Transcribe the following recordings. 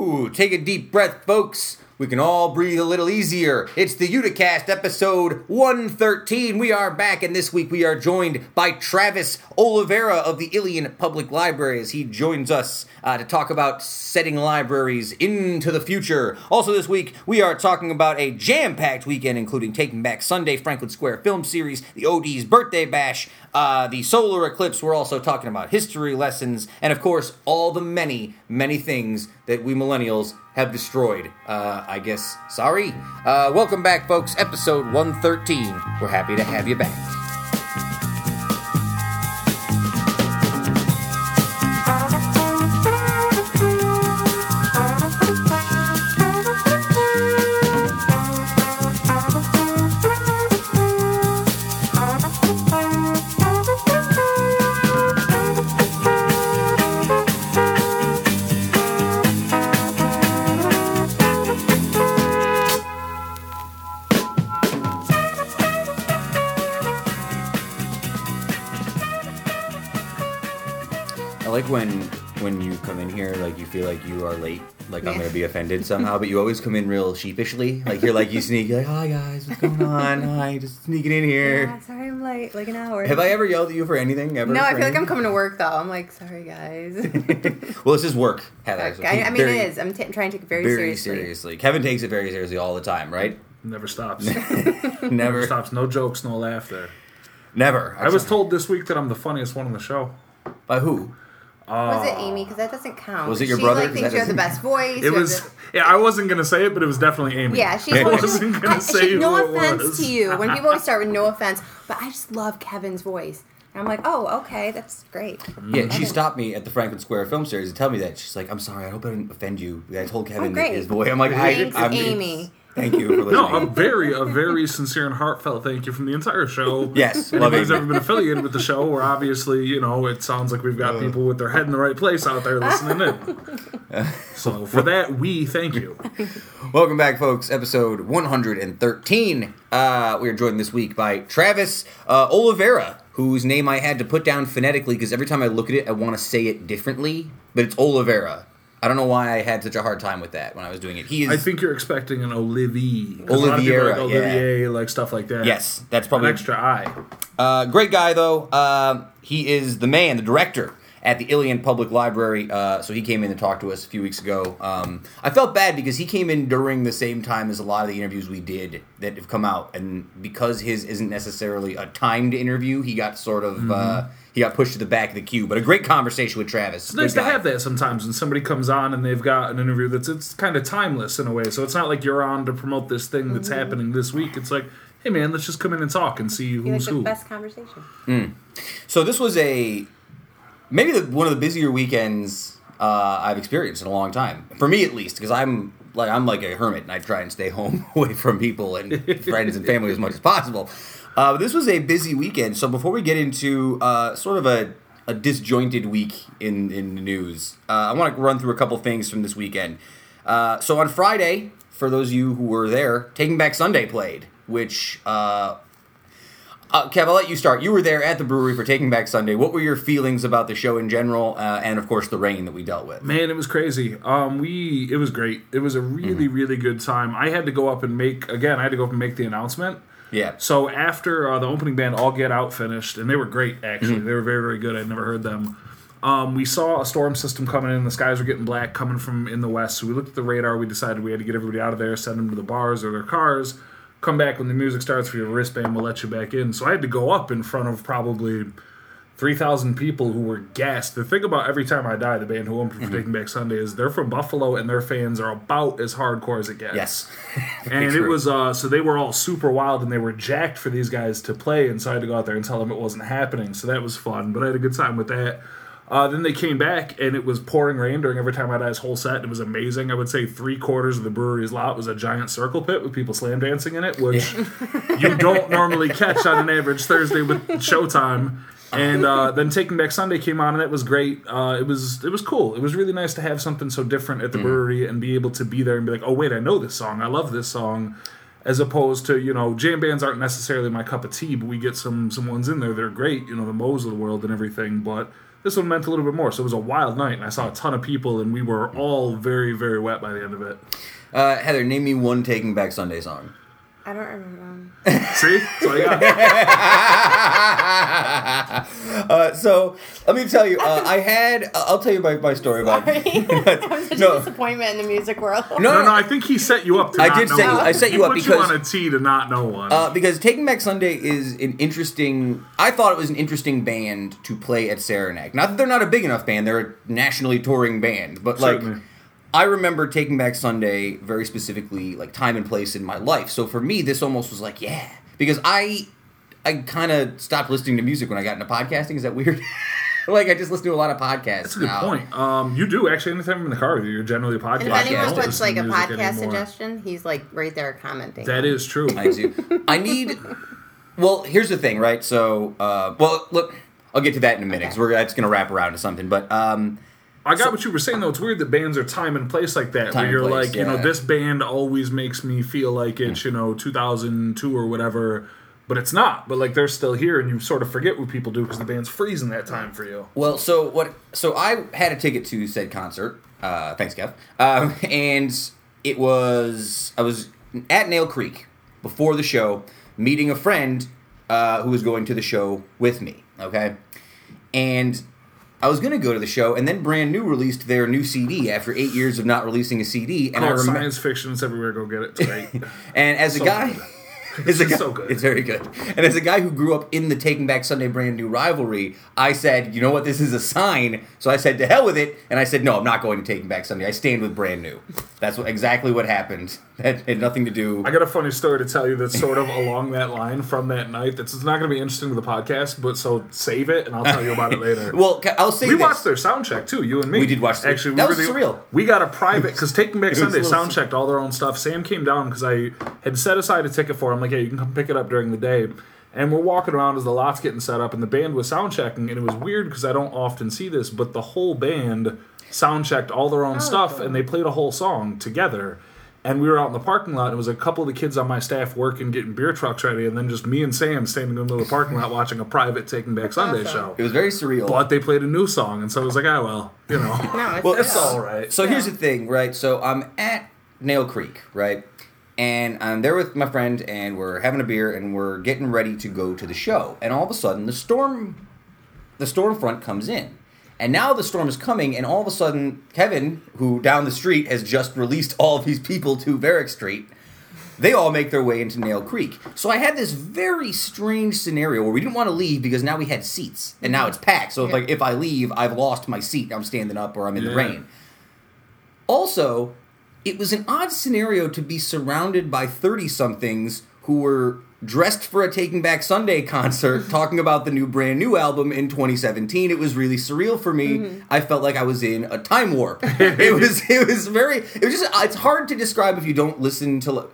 Whew, take a deep breath, folks. We can all breathe a little easier. It's the Uticast episode 113. We are back, and this week we are joined by Travis Olivera of the Ilion Public Library as he joins us uh, to talk about setting libraries into the future. Also, this week we are talking about a jam packed weekend, including Taking Back Sunday, Franklin Square Film Series, the OD's Birthday Bash, uh, the solar eclipse. We're also talking about history lessons, and of course, all the many, many things that we millennials have destroyed. Uh, I guess, sorry. Uh, welcome back, folks. Episode 113. We're happy to have you back. Offended somehow, but you always come in real sheepishly, like you're like you sneak, you're like, hi guys, what's going on? Hi, just sneaking in here. Yeah, sorry I'm late, like an hour. Have I ever yelled at you for anything ever? No, I for feel like I'm coming to work though. I'm like, sorry guys. well, this is work, Heather. so I, I mean, very, it is. I'm, t- I'm trying to take it very, very seriously. seriously. Kevin takes it very seriously all the time, right? Never stops. Never, Never stops. No jokes, no laughter. never. I was told this week that I'm the funniest one on the show. by who? Was it ah. Amy? Because that doesn't count. Was it your she, brother? Like, 'Cause thinks you have the best voice. It was. the- Yeah, I wasn't gonna say it, but it was definitely Amy. Yeah, she I wasn't gonna I- say she, no who it offense was. to you. When people always start with no offense, but I just love Kevin's voice. And I'm like, oh, okay, that's great. Yeah, she stopped me at the Franklin Square Film Series to tell me that. She's like, "I'm sorry, I hope I didn't offend you." I told Kevin Oh, his voice. I'm like, "I, Thanks, I'm, Amy. Thank you for listening. No, a very, a very sincere and heartfelt thank you from the entire show. Yes, love Anybody's ever been affiliated with the show, where obviously, you know, it sounds like we've got Uh. people with their head in the right place out there listening in. So for that, we thank you. Welcome back, folks. Episode 113. Uh, we are joined this week by Travis uh, Olivera, whose name I had to put down phonetically because every time I look at it, I want to say it differently, but it's Olivera. I don't know why I had such a hard time with that when I was doing it. He is. I think you're expecting an Olivier, a lot of people Oliviera, like Olivier, like stuff like that. yes, that's An probably extra I. Uh, great guy though. Um he is the man, the director at the Ilion Public Library. Uh, so he came in and talked to us a few weeks ago. Um, I felt bad because he came in during the same time as a lot of the interviews we did that have come out, and because his isn't necessarily a timed interview, he got sort of uh, he got pushed to the back of the queue. But a great conversation with Travis. It's nice to have that sometimes when somebody comes on and they've got an interview that's it's kind of timeless in a way. So it's not like you're on to promote this thing that's mm-hmm. happening this week. It's like, hey man, let's just come in and talk and see You like who's the who. best conversation. Hmm. So this was a maybe the, one of the busier weekends uh, I've experienced in a long time. For me, at least, because I'm like I'm like a hermit and I try and stay home away from people and friends and family as much as possible. Uh, this was a busy weekend. So before we get into uh, sort of a, a disjointed week in in the news, uh, I want to run through a couple things from this weekend. Uh, so on Friday, for those of you who were there, Taking Back Sunday played, which uh, Kev, I'll let you start. You were there at the brewery for Taking Back Sunday. What were your feelings about the show in general, uh, and of course the rain that we dealt with? Man, it was crazy. Um, we it was great. It was a really really good time. I had to go up and make again. I had to go up and make the announcement. Yeah. So after uh, the opening band All Get Out finished, and they were great actually. They were very very good. I'd never heard them. Um, we saw a storm system coming in. The skies were getting black coming from in the west. So we looked at the radar. We decided we had to get everybody out of there, send them to the bars or their cars. Come back when the music starts for your wristband. We'll let you back in. So I had to go up in front of probably three thousand people who were gassed. The thing about Every Time I Die, the band who opened for Taking Back Sunday, is they're from Buffalo and their fans are about as hardcore as it gets Yes. and it true. was uh so they were all super wild and they were jacked for these guys to play and so i had to go out there and tell them it wasn't happening so that was fun but i had a good time with that uh, then they came back and it was pouring rain during every time I Die's whole set. It was amazing. I would say three quarters of the brewery's lot was a giant circle pit with people slam dancing in it, which you don't normally catch on an average Thursday with Showtime. And uh, then Taking Back Sunday came on, and that was great. Uh, it was it was cool. It was really nice to have something so different at the brewery and be able to be there and be like, oh wait, I know this song. I love this song. As opposed to you know, jam bands aren't necessarily my cup of tea, but we get some some ones in there that are great. You know, the Moes of the world and everything. But This one meant a little bit more. So it was a wild night, and I saw a ton of people, and we were all very, very wet by the end of it. Uh, Heather, name me one Taking Back Sunday song. I don't remember. them. See? So I got Uh, so let me tell you, uh, I had. I'll tell you my, my story about. Sorry. that was such No. a disappointment in the music world. No, No, no, I think he set you up to I not did know set you- one. I set you He up put because- you on a tee to not know one. Uh, because Taking Back Sunday is an interesting. I thought it was an interesting band to play at Saranac. Not that they're not a big enough band; they're a nationally touring band. But like, Certainly. I remember Taking Back Sunday very specifically, like time and place in my life. So for me, this almost was like, yeah, because I, I kind of stopped listening to music when I got into podcasting. Is that weird? like I just listen to a lot of podcasts. That's a good now. point. Um, you do actually anytime I'm in the car with you, you're generally a podcast. And if anyone Don't puts listen like a podcast anymore. suggestion, he's like right there commenting. That is true. I do. I need. Well, here's the thing, right? So, uh, well, look, I'll get to that in a minute because we're that's going to wrap around to something. But um, I got what you were saying though. It's weird that bands are time and place like that, where you're place, like, you know. Hmm. this band always makes me feel like it's you know 2002 or whatever, but it's not. But like they're still here, and you sort of forget what people do because the band's freezing that time for you. Well, so what? So I had a ticket to said concert. Uh, thanks, Kev. Um, and it was I was at Nail Creek before the show, meeting a friend uh, who was going to the show with me. Okay, and I was gonna go to the show, and then Brand New released their new CD after eight years of not releasing a CD. And I remember, science fiction. It's everywhere. Go get it. It's great. and as a So guy. As guy, so good. It's very good. And as a guy who grew up in the Taking Back Sunday brand new rivalry, I said, you know what, this is a sign. So I said, to hell with it. And I said, no, I'm not going to Taking Back Sunday. I stand with brand new. That's what, exactly what happened. That had nothing to do. I got a funny story to tell you that's sort of along that line from that night. That's it's not going to be interesting to the podcast, but so save it and I'll tell you about it later. Well, I'll say we this. watched their sound check too. You and me. We did watch their- Actually, we that were was the, surreal. We got a private because Taking Back Sunday sound checked all their own stuff. Sam came down because I had set aside a ticket for him. Like, hey, you can come pick it up during the day. And we're walking around as the lot's getting set up, and the band was sound checking, and it was weird because I don't often see this, but the whole band sound checked all their own stuff, cool. and they played a whole song together. And we were out in the parking lot. And it was a couple of the kids on my staff working, getting beer trucks ready, and then just me and Sam standing in the middle of the parking lot watching a private Taking Back Sunday awesome. show. It was very surreal. But they played a new song, and so I was like, ah, well, you know. No, it's, Well, It's all right. So here's the thing, right? So I'm at Nail Creek, right? And I'm there with my friend, and we're having a beer, and we're getting ready to go to the show. And all of a sudden, the storm, the storm front comes in, and now the storm is coming, and all of a sudden, Kevin, who down the street has just released all of these people to Varick Street, they all make their way into Nail Creek. So I had this very strange scenario where we didn't want to leave because now we had seats, and now it's packed. So it's Yeah. like if I leave, I've lost my seat. I'm standing up or I'm in the rain. Also, it was an odd scenario to be surrounded by 30 somethings who were dressed for a Taking Back Sunday concert talking about the new brand new album in 2017. It was really surreal for me. Mm-hmm. I felt like I was in a time warp. it was it was very it was just it's hard to describe if you don't listen to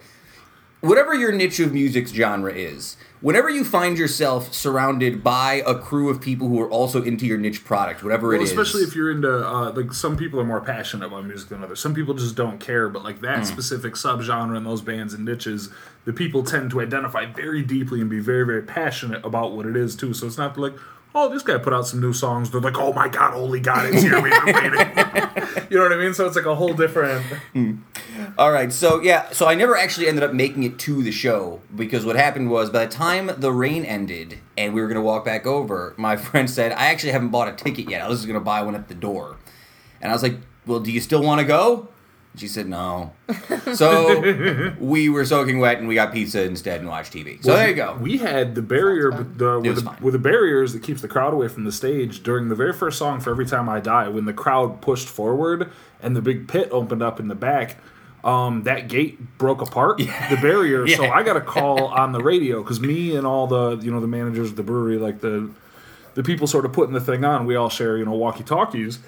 whatever your niche of music genre is, whenever you find yourself surrounded by a crew of people who are also into your niche product, whatever Well, it is. especially if you're into uh, like some people are more passionate about music than others. Some people just don't care, but like that specific subgenre and those bands and niches, the people tend to identify very deeply and be very very passionate about what it is too. So it's not like. Oh, this guy put out some new songs. They're like, "Oh my God, holy God, it's here! We've been waiting." you know what I mean? So it's like a whole different. Hmm. All right, so yeah, so I never actually ended up making it to the show because what happened was by the time the rain ended and we were gonna walk back over, my friend said, "I actually haven't bought a ticket yet. I was just gonna buy one at the door," and I was like, "Well, do you still want to go?" She said no. So we were soaking wet and we got pizza instead and watched TV. So there you go. We had the barrier with the, with, the, with the barriers that keeps the crowd away from the stage during the very first song for Every Time I Die, when the crowd pushed forward and the big pit opened up in the back. Um, that gate broke apart, the barrier. So I got a call on the radio because me and all the you know the managers of the brewery, like the the people sort of putting the thing on, we all share, you know, walkie talkies.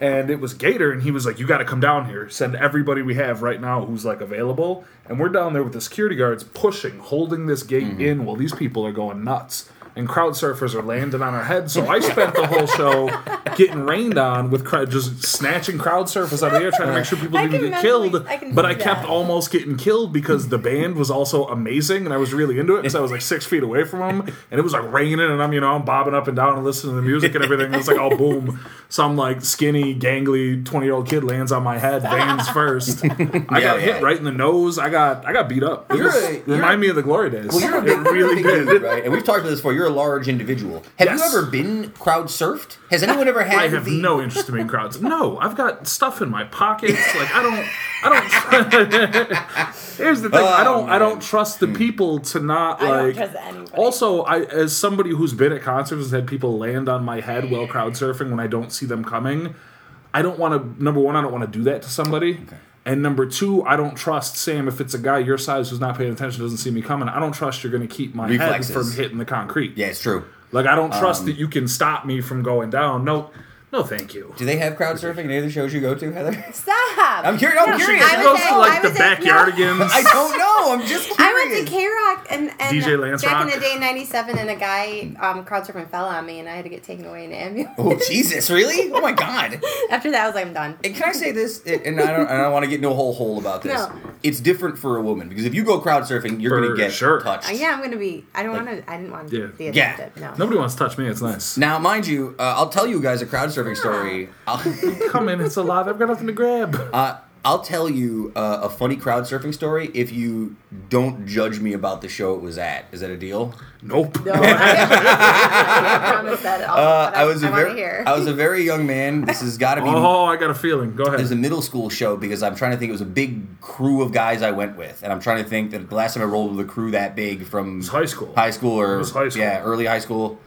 And it was Gator, and he was like, You got to come down here. Send everybody we have right now who's like available. And we're down there with the security guards pushing, holding this gate mm-hmm. in while these people are going nuts. And crowd surfers are landing on our heads. So I spent the whole show getting rained on with crowd, just snatching crowd surfers out of the air, trying to make sure people I didn't get killed. I but see I kept that. almost getting killed because the band was also amazing, and I was really into it. Because I was like six feet away from them, and it was like raining, and I'm you know I'm bobbing up and down and listening to the music and everything. It was like all boom. Some like skinny, gangly twenty year old kid lands on my head, veins first. I Yeah, got yeah. hit right in the nose. I got I got beat up. It You're was- a- you're- remind me of the glory days. Well, you're a it big, you're really big dude, did. right? And we've talked about this before. You're a large individual. Have Yes. you ever been crowd surfed? Has anyone ever had I have the no interest in being crowds. No, I've got stuff in my pockets. Like I don't, I don't. Here's the thing: I oh, don't, I Oh, don't trust the hmm. people to not I don't like. trust anybody. Also, I as somebody who's been at concerts and had people land on my head while crowd surfing when I don't see them coming, I don't want to. Number one, I don't want to do that to somebody. And number two, I don't trust Sam if it's a guy your size who's not paying attention, doesn't see me coming. I don't trust you're going to keep my Reflexes. head from hitting the concrete. Yeah, it's true. Like I don't Um, trust that you can stop me from going down. No, no, thank you. Do they have crowd surfing in any of the shows you go to, Heather? Stop. I'm curious. I'm No, curious. I She was goes at- to I like the was at- no. backyardigans. I don't know. I'm just curious. I went to K Rock and, and DJ Lance Rock. back in the day '97, and a guy um, crowd surfing fell on me, and I had to get taken away in an ambulance. Oh Jesus! Really? Oh my God! After that, I was like, I'm done. And can I say this? And I don't. I don't want to get into a whole hole about this. No. It's different for a woman because if you go crowd surfing, you're For going to get sure. touched. Uh, yeah, I'm gonna be. I don't want to. I didn't want to Yeah. be Yeah. addicted. No. Nobody wants to touch me. It's nice. Now, mind you, uh, I'll tell you guys a crowd surfing story. I'll, Come in, it's alive. I've got nothing to grab. uh, I'll tell you uh, a funny crowd surfing story if you don't judge me about the show it was at. Is that a deal? Nope. No, I, I promise that. I'll, Uh, but I was a I very, hear. I was a very young man. This has got to be. Oh, I got a feeling. Go ahead. It was a middle school show because I'm trying to think. It was a big crew of guys I went with, and I'm trying to think that the last time I rolled with a crew that big from was high school. high school or It was high school. yeah, early high school.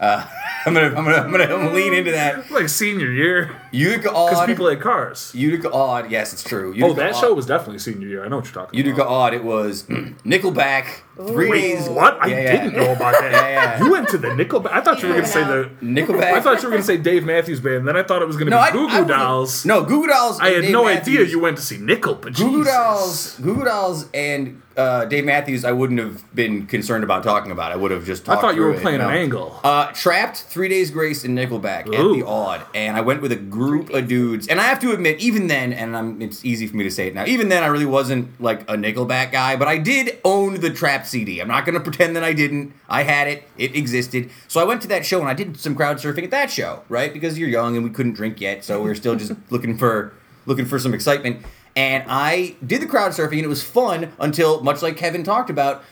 Uh, I'm gonna, I'm gonna, I'm gonna, I'm gonna lean into that. Like senior year, Utica Aud. because people had cars. Utica Aud. Yes, it's true. Oh, Utica Oh, that Aud, show was definitely senior year. I know what you're talking Utica about. Aud. It was Nickelback. Three days. What? I Yeah, yeah. didn't know about that. Yeah, yeah. You went to the Nickelback. I thought you were going to say the. Nickelback. I thought you were going to say Dave Matthews Band. Then I thought it was going to no, be I, Goo Goo wouldn't- Dolls. No, Goo Goo Dolls. I had Dave no Matthews. idea you went to see Nickel, but Goo Goo Dolls, Goo Goo Dolls, and uh, Dave Matthews. I wouldn't have been concerned about talking about. I would have just. Talked I thought you through were it, playing no. an angle. Uh, Trapt, Three Days Grace, and Nickelback at the Aud, and I went with a group of dudes. And I have to admit, even then, and I'm, it's easy for me to say it now. Even then, I really wasn't like a Nickelback guy, but I did own the Trapt CD. I'm not going to pretend that I didn't. I had it; it existed. So I went to that show, and I did some crowd surfing at that show, right? Because you're young and we couldn't drink yet, so we are still just looking for looking for some excitement. And I did the crowd surfing, and it was fun until, much like Kevin talked about,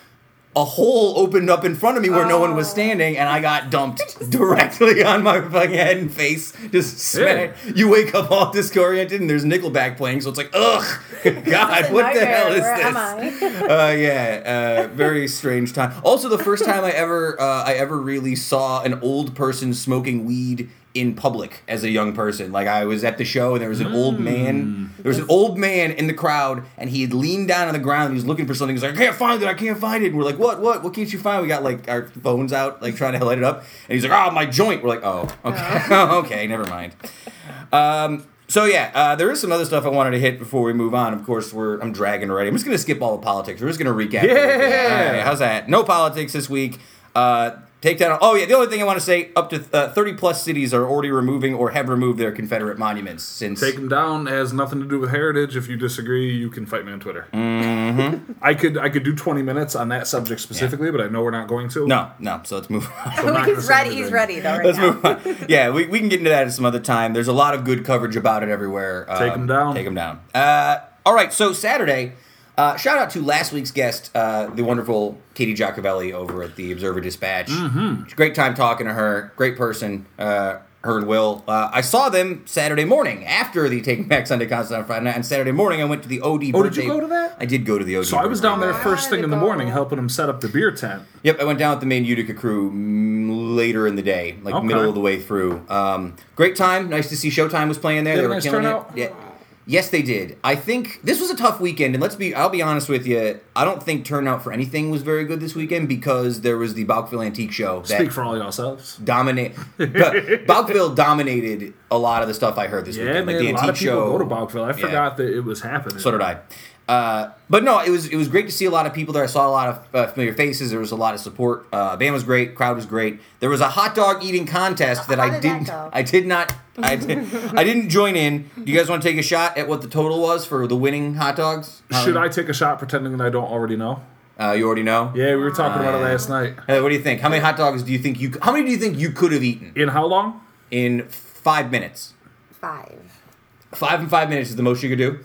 a hole opened up in front of me where no one was Oh. standing, and I got dumped directly on my fucking head and face. Just smack. You wake up all disoriented, and there's Nickelback playing, so it's like, ugh, God, what the hell is Where this? am I? uh, yeah, uh, very strange time. Also, the first time I ever uh, I ever really saw an old person smoking weed in public as a young person. Like I was at the show and there was an old man. There was an old man in the crowd and he had leaned down on the ground. And he was looking for something. He's like, I can't find it. I can't find it. And we're like, what? What? What can't you find? We got like our phones out, like trying to light it up. And he's like, oh, my joint. We're like, oh, okay, okay, never mind. Um, so yeah, uh, there is some other stuff I wanted to hit before we move on. Of course, we're I'm dragging already. I'm just gonna skip all the politics. We're just gonna recap. Yeah! Right, how's that? No politics this week. Uh, take down. Oh yeah, the only thing I want to say: up to uh, 30 plus cities are already removing or have removed their Confederate monuments since. Take them down has nothing to do with heritage. If you disagree, you can fight me on Twitter. Mm-hmm. I could I could do 20 minutes on that subject specifically, but I know we're not going to. no, no. So let's move on. I'm not gonna he's ready. He's ready though. Right Let's now. move on. Yeah, we, we can get into that at some other time. There's a lot of good coverage about it everywhere. Take them down. Take them down. Uh, all right, so Saturday, uh, shout out to last week's guest, uh, the wonderful Katie Giacovelli over at the Observer Dispatch. Mm-hmm. Great time talking to her. Great person. Uh, her and Will. Uh, I saw them Saturday morning after the Taking Back Sunday concert on Friday night. And Saturday morning, I went to the OD. Oh, did you go to that? I did go to the OD. So I was down there bash. first thing in the morning helping them set up the beer tent. Yep, I went down with the main Utica crew mm, later in the day, like Okay. middle of the way through. Um, great time. Nice to see Showtime was playing there. They They were nice killing turnout? it. Yeah. Yes, they did. I think this was a tough weekend, and let's be. I'll be honest with you. I don't think turnout for anything was very good this weekend because there was the Bouckville Antique Show that Speak for all yourselves. dominate. Bouckville dominated a lot of the stuff I heard this Yeah, weekend, man, like the a lot of people show. go to Bouckville. I Yeah. forgot that it was happening. So did I. Uh, but no, it was it was great to see a lot of people there. I saw a lot of uh, familiar faces. There was a lot of support. Uh, band was great. Crowd was great. There was a hot dog eating contest that How I did didn't. go? I did not. I, did, I didn't join in. Do you guys want to take a shot at what the total was for the winning hot dogs? Should I take a shot pretending that I don't already know? Uh, you already know. Yeah, we were talking about it last night. Hey, what do you think? How many hot dogs do you think you? How many do you think you could have eaten In how long? in five minutes? Five. Five and five minutes is the most you could do.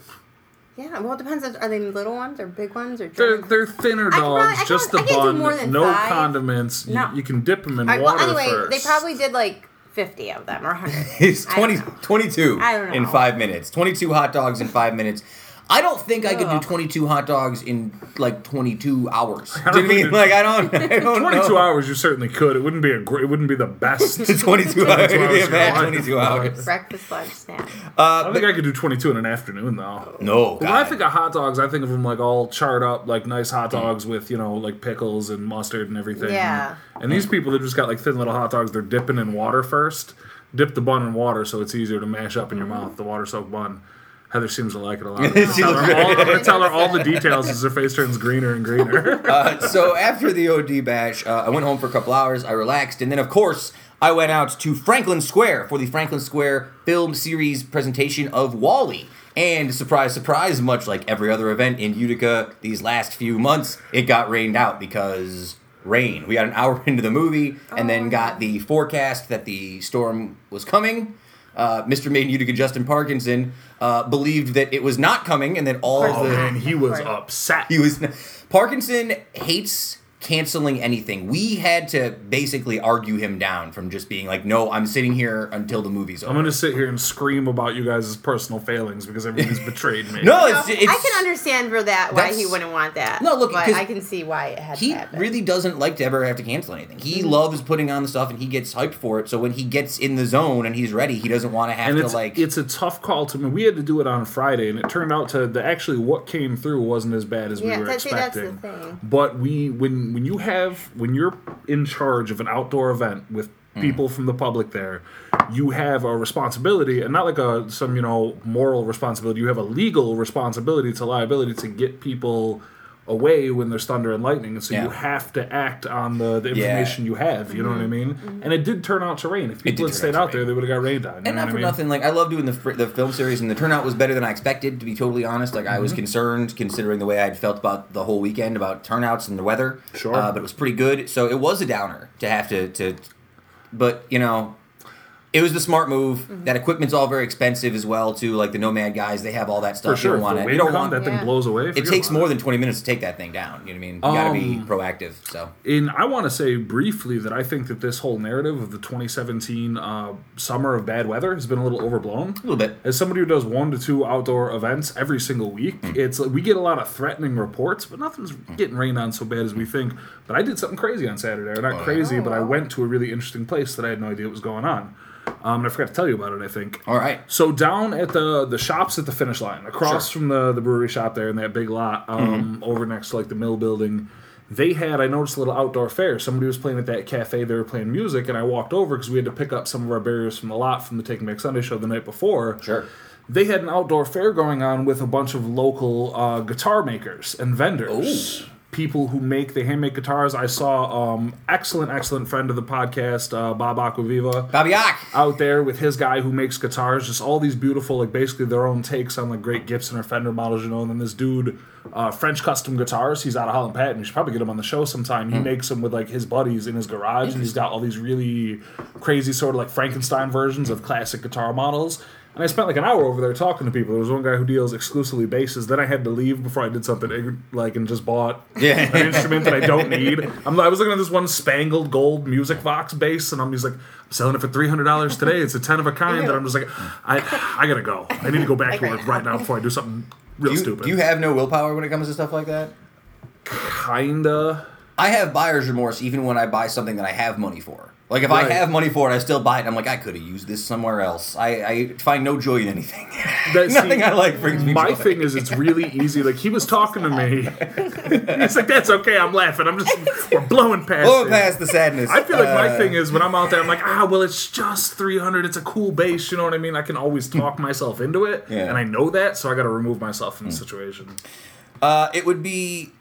Yeah, well, it depends. Are they little ones or big ones or? They're they're thinner I can probably- dogs, just the can't- I can't do bun, no five. condiments. You, No. you can dip them in All right, water well, anyway, first. they probably did like fifty of them or hundred. It's I don't 20, know. 22 I in five minutes. 22 hot dogs in five minutes. I don't think I could do 22 hot dogs in like 22 hours. Do you don't mean think- like I don't? I don't 22 know. hours. You certainly could. It wouldn't be a great. It wouldn't be the best. 22 hours. It'd be a bad 22 hours. Breakfast, lunch, snack. I Uh, don't think I could do 22 in an afternoon though. no, When I think of hot dogs, I think of them like all charred up, like nice hot dogs with you know like pickles and mustard and everything. Yeah. And these people, they just got like thin little hot dogs. They're dipping in water first. Dip the bun in water so it's easier to mash up in your mouth. The water soaked bun. Heather seems to like it a lot. I'm gonna, tell her all, I'm gonna tell her all the details as her face turns greener and greener. Uh, so after the OD bash, uh, I went home for a couple hours. I relaxed, and then of course I went out to Franklin Square for the Franklin Square film series presentation of WALL-E. And surprise, surprise, much like every other event in Utica these last few months, it got rained out because rain. We got an hour into the movie, and then got the forecast that the storm was coming. Uh, Mr. Made in Utica, Justin Parkinson, uh, believed that it was not coming, and that all course the and he was Right. upset. he was Parkinson hates canceling anything. We had to basically argue him down from just being like, "No, I'm sitting here until the movie's over." I'm gonna sit here and scream about you guys' personal failings because everybody's betrayed me. no, No, it's, it's I can understand for that why he wouldn't want that. No, look, but 'cause I can see why it had He to happen. really doesn't like to ever have to cancel anything. He Mm-hmm. loves putting on the stuff and he gets hyped for it. So when he gets in the zone and he's ready, he doesn't want to have and to it's like. it's a tough call to me. We had to do it on Friday, and it turned out to the actually what came through wasn't as bad as Yeah, we were that- see, that's the expecting. thing. But we when when you have when you're in charge of an outdoor event with Hmm. people from the public there, you have a responsibility, and not like a some you know moral responsibility. You have a legal responsibility to liability to get people away when there's thunder and lightning, and so Yeah. you have to act on the, the Yeah. information you have. You know what I mean? And it did turn out to rain. If people had stayed out out there, they would have got rained on. You and know not what for I mean? nothing, like I love doing the the film series, and the turnout was better than I expected. To be totally honest, like I was Mm-hmm. concerned considering the way I'd felt about the whole weekend about turnouts and the weather. Sure. uh, but it was pretty good. So it was a downer to have to to, but you know, it was the smart move. Mm-hmm. That equipment's all very expensive as well too. Like the Nomad guys, they have all that stuff. For sure, You don't want the it. wind You don't want that thing Yeah. blows away. It takes about more than twenty minutes to take that thing down. You know what I mean? You got to be Um, proactive. So And I want to say briefly that I think that this whole narrative of the 2017 uh, summer of bad weather has been a little overblown. a little bit. As somebody who does one to two outdoor events every single week, Hmm. it's we get a lot of threatening reports, but nothing's getting rained on so bad as we think. But I did something crazy on Saturday, or not Oh, crazy, Oh, but I went to a really interesting place that I had no idea what was going on. Um, and I forgot to tell you about it. I think. All right. So down at the the shops at the finish line, across Sure. from the the brewery shop there in that big lot, um, over next to like the mill building, they had I noticed a little outdoor fair. Somebody was playing at that cafe. They were playing music, and I walked over because we had to pick up some of our barriers from the lot from the Taking Back Sunday show the night before. Sure. They had an outdoor fair going on with a bunch of local uh, guitar makers and vendors. People who make the handmade guitars. I saw um, excellent, excellent friend of the podcast, uh, Bob Aquaviva Bobby out there with his guy who makes guitars, just all these beautiful, like basically their own takes on like great Gibson or Fender models, you know. And then this dude, uh, French custom guitars, he's out of Holland Patent. You should probably get him on the show sometime. He makes them with like his buddies in his garage, and he's got all these really crazy sort of like Frankenstein versions of classic guitar models. And I spent like an hour over there talking to people. There was one guy who deals exclusively basses. Then I had to leave before I did something like and just bought Yeah. an instrument that I don't need. I'm, I was looking at this one spangled gold music box bass, and I'm just like, I'm selling it for three hundred dollars today. It's a ten of a kind. that I'm just like, I, I gotta go. I need to go back to work right now before I do something real Do you, stupid. do you have no willpower when it comes to stuff like that? Kinda. I have buyer's remorse even when I buy something that I have money for. Like if Right. I have money for it, I still buy it. I'm like, I could have used this somewhere else. I, I find no joy in anything. That, Nothing I like brings me My joy. thing is, it's really easy. Like he was talking to me. He's like, "That's okay. I'm laughing. I'm just we're blowing past Blowing it." past the sadness. I feel like my Uh, thing is when I'm out there, I'm like, ah, well, it's just 300. It's a cool base. You know what I mean? I can always talk myself into it, Yeah. and I know that, so I got to remove myself from the situation. Uh, it would be.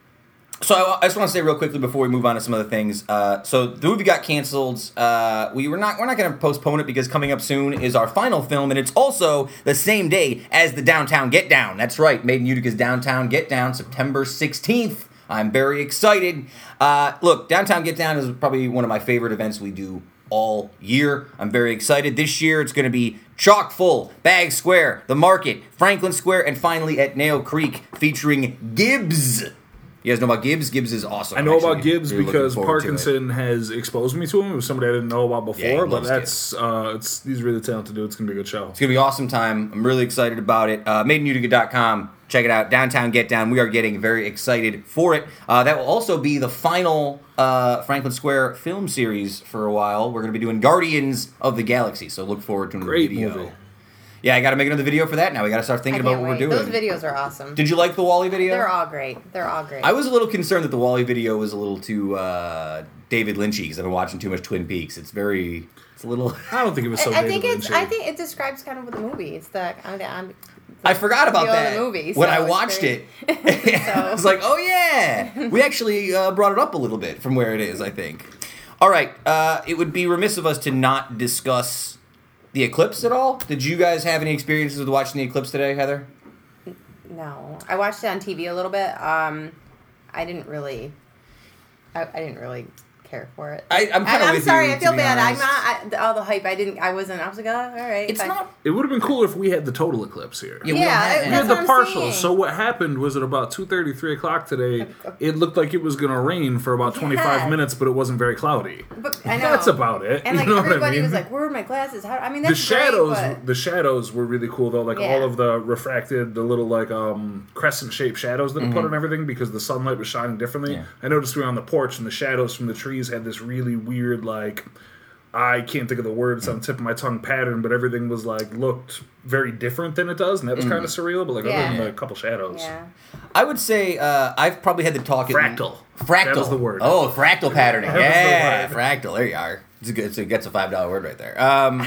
So I, I just want to say real quickly before we move on to some other things. Uh, so the movie got canceled. Uh, we were not. We're not going to postpone it because coming up soon is our final film, and it's also the same day as the Downtown Get Down. That's right, Made in Utica's Downtown Get Down, September sixteenth. I'm very excited. Uh, look, Downtown Get Down is probably one of my favorite events we do all year. I'm very excited. This year it's going to be chock full, Bagg's Square, the Market, Franklin Square, and finally at Nail Creek featuring Gibbs. You guys know about Gibbs? Gibbs is awesome. I know actually. about Gibbs because to it. Parkinson has exposed me to him. It was somebody I didn't know about Yeah, before, but loves that's uh, it's he's really talented dude. It's gonna be a good show. It's gonna be awesome time. I'm really excited about it. Uh, MadeInUtica.com. Check it out. Downtown Get Down. We are getting very excited for it. Uh, that will also be the final uh, Franklin Square film series for a while. We're gonna be doing Guardians of the Galaxy. So look forward to a Great video. movie. Yeah, I got to make another video for that now. We got to start thinking about what wait. we're doing. Those videos are awesome. Did you like the WALL-E video? They're all great. They're all great. I was a little concerned that the WALL-E video was a little too uh, David Lynchy because I've been watching too much Twin Peaks. It's very, it's a little. I don't think it was so. I, I think it's. Lynchy. I think it describes kind of what the movie. It's the. I'm, I'm, I forgot about the that movie, when I watched very- it. So- I was like, oh yeah, we actually uh, brought it up a little bit from where it is. I think. All right, uh, it would be remiss of us to not discuss the eclipse at all. Did you guys have any experiences with watching the eclipse today, Heather? no, I watched it on TV a little bit. Um, I didn't really. I, I didn't really care for it. I, I'm kind of. I'm, I'm sorry. I feel bad. I'm not. I, all the hype. I didn't. I wasn't. I was like, oh, all right. It's fine. not. It would have been cooler if we had the total eclipse here. Yeah, we Yeah, don't have. We had the what I'm partial. saying. So what happened was at about two thirty, three o'clock today, it looked like it was going to rain for about 25 Yeah. minutes, but it wasn't very cloudy. But I know. That's about it. And like you know what I everybody mean? was like, "Where are my glasses?" How, I mean, the shadows, Great, but- the shadows were really cool though. Like Yeah. all of the refracted, the little like um crescent shaped shadows that it Mm-hmm. put on everything because the sunlight was shining differently. Yeah. I noticed we were on the porch and the shadows from the trees had this really weird like. I can't think of the words on the tip of my tongue pattern, but everything was like looked very different than it does, and that was kind of surreal. But like Yeah. other than the couple shadows, yeah. I would say uh, I've probably had the talk. Fractal. Fractal. That was the word. Oh, fractal patterning. That was the yeah, fractal. There you are. It's a good. It's a, gets a five dollar word right there. Um,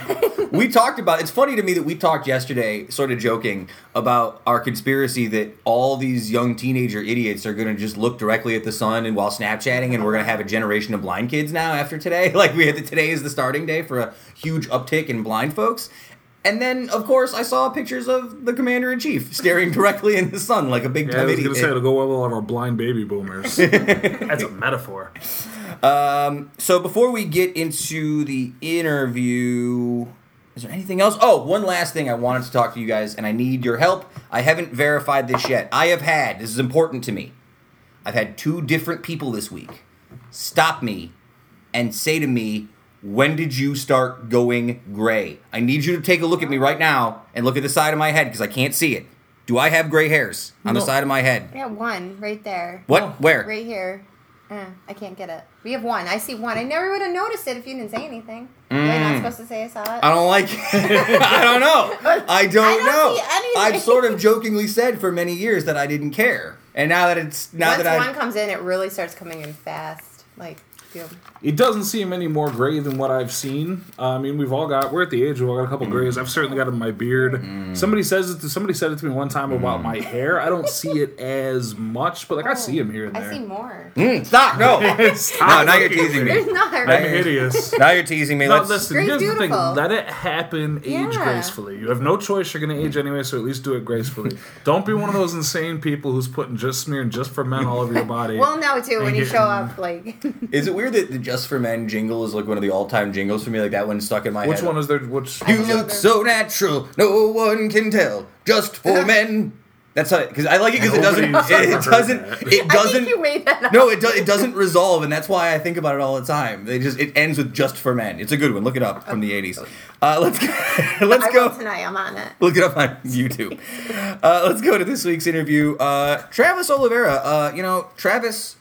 we talked about. It's funny to me that we talked yesterday, sort of joking about our conspiracy that all these young teenager idiots are going to just look directly at the sun and while Snapchatting, and we're going to have a generation of blind kids now after today. Like we had the, today is the starting day for a huge uptick in blind folks. And then, of course, I saw pictures of the commander in chief staring directly in the sun like a big Yeah, I time was idiot. gonna say it'll go well with all of our blind baby boomers. That's a metaphor. Um, so before we get into the interview, is there anything else? Oh, one last thing I wanted to talk to you guys, and I need your help. I haven't verified this yet. I have had, this is important to me, I've had two different people this week stop me and say to me, when did you start going gray? I need you to take a look at me right now and look at the side of my head because I can't see it. Do I have gray hairs on the No. side of my head? I got one right there. What? Where? Right here. Uh, I can't get it. We have one. I see one. I never would have noticed it if you didn't say anything. Am I not supposed to say I saw it? Mm. I don't like it. I don't know. I don't, I don't know. see anything. I've sort of jokingly said for many years that I didn't care. And now that it's now Once that one I comes in, it really starts coming in fast. Like, boom. It doesn't seem any more gray than what I've seen. Uh, I mean, we've all got we're at the age we've all got a couple grays. I've certainly got it in my beard. Mm. Somebody says it. To, somebody said it to me one time about my hair. I don't see it as much, but like I see them here and there. I see more. Mm, stop. No. Stop no, now you're teasing me. me. There's not. I'm Right? hideous. Now you're teasing me. No, Let's listen. Gray's Here's the thing: let it happen. Age Yeah. gracefully. You have no choice. You're going to age anyway, so at least do it gracefully. Don't be one of those insane people who's putting just smearing just for men all over your body. Well, no, too. When you show up, like, Is it weird that the Just for Men jingle is like one of the all-time jingles for me? Like that one stuck in my which head. Which one is there? Which You look so natural, no one can tell. Just for men. That's how because I like it because it doesn't. It, it doesn't. that. It doesn't. think you made that up. No, it, do, it doesn't resolve, and that's why I think about it all the time. They just it ends with just for men. It's a good one. Look it up from the '80s. Uh, let's go, let's I go. tonight. I'm on it. Look it up on YouTube. Uh, let's go to this week's interview. Uh, Travis Olivera. Uh, you know, Travis.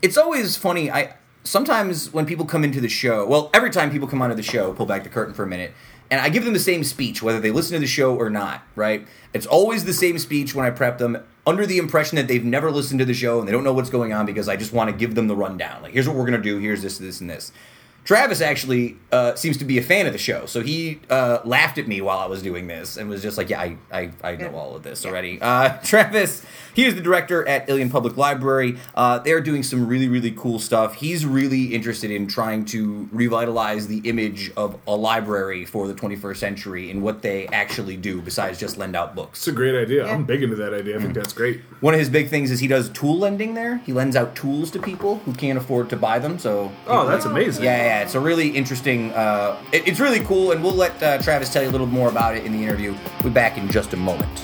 It's always funny. I sometimes when people come into the show. Well, every time people come onto the show, pull back the curtain for a minute. and I give them the same speech whether they listen to the show or not. Right? It's always the same speech when I prep them, under the impression that they've never listened to the show and they don't know what's going on because I just want to give them the rundown. Like, here's what we're gonna do. Here's this, this, and this. Travis actually uh, seems to be a fan of the show, so he uh, laughed at me while I was doing this and was just like, "Yeah, I, I, I know all of this already." Uh, Travis, he is the director at Ilion Public Library. Uh, they're doing some really, really cool stuff. He's really interested in trying to revitalize the image of a library for the 21st century and what they actually do besides just lend out books. It's a great idea. Yeah. I'm big into that idea. I think that's great. One of his big things is he does tool lending there. He lends out tools to people who can't afford to buy them. So Oh, that's amazing. yeah, yeah, it's a really interesting. Uh, it- it's really cool, and we'll let uh, Travis tell you a little more about it in the interview. We'll be back in just a moment.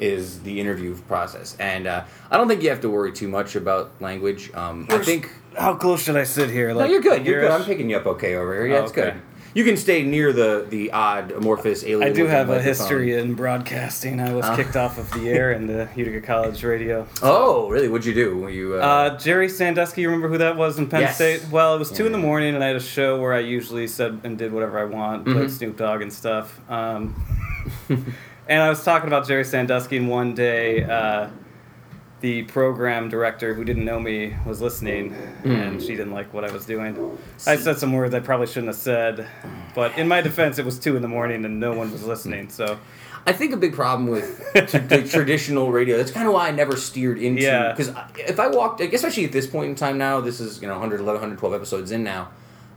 Is the interview process, and uh, I don't think you have to worry too much about language. Um, I think How close should I sit here? no, you're good. You're good. I'm picking you up okay over here. Yeah, Oh, it's okay. good. You can stay near the the odd amorphous alien. I do have a history in broadcasting. I was Uh. kicked off of the air in the Utica College radio. Oh, really? What'd you do? Were you? Uh, Uh, Jerry Sandusky, you remember who that was in Penn Yes. State? Well, it was two in the morning, and I had a show where I usually said and did whatever I want, Mhm. played Snoop Dogg and stuff. Um, and I was talking about Jerry Sandusky, and one day uh, the program director, who didn't know me, was listening, and she didn't like what I was doing. I said some words I probably shouldn't have said, but in my defense, it was two in the morning, and no one was listening. So I think a big problem with t- the traditional radio. That's kind of why I never steered into. Yeah. Because if I walked, especially at this point in time now, this is you know 111, 112 episodes in now.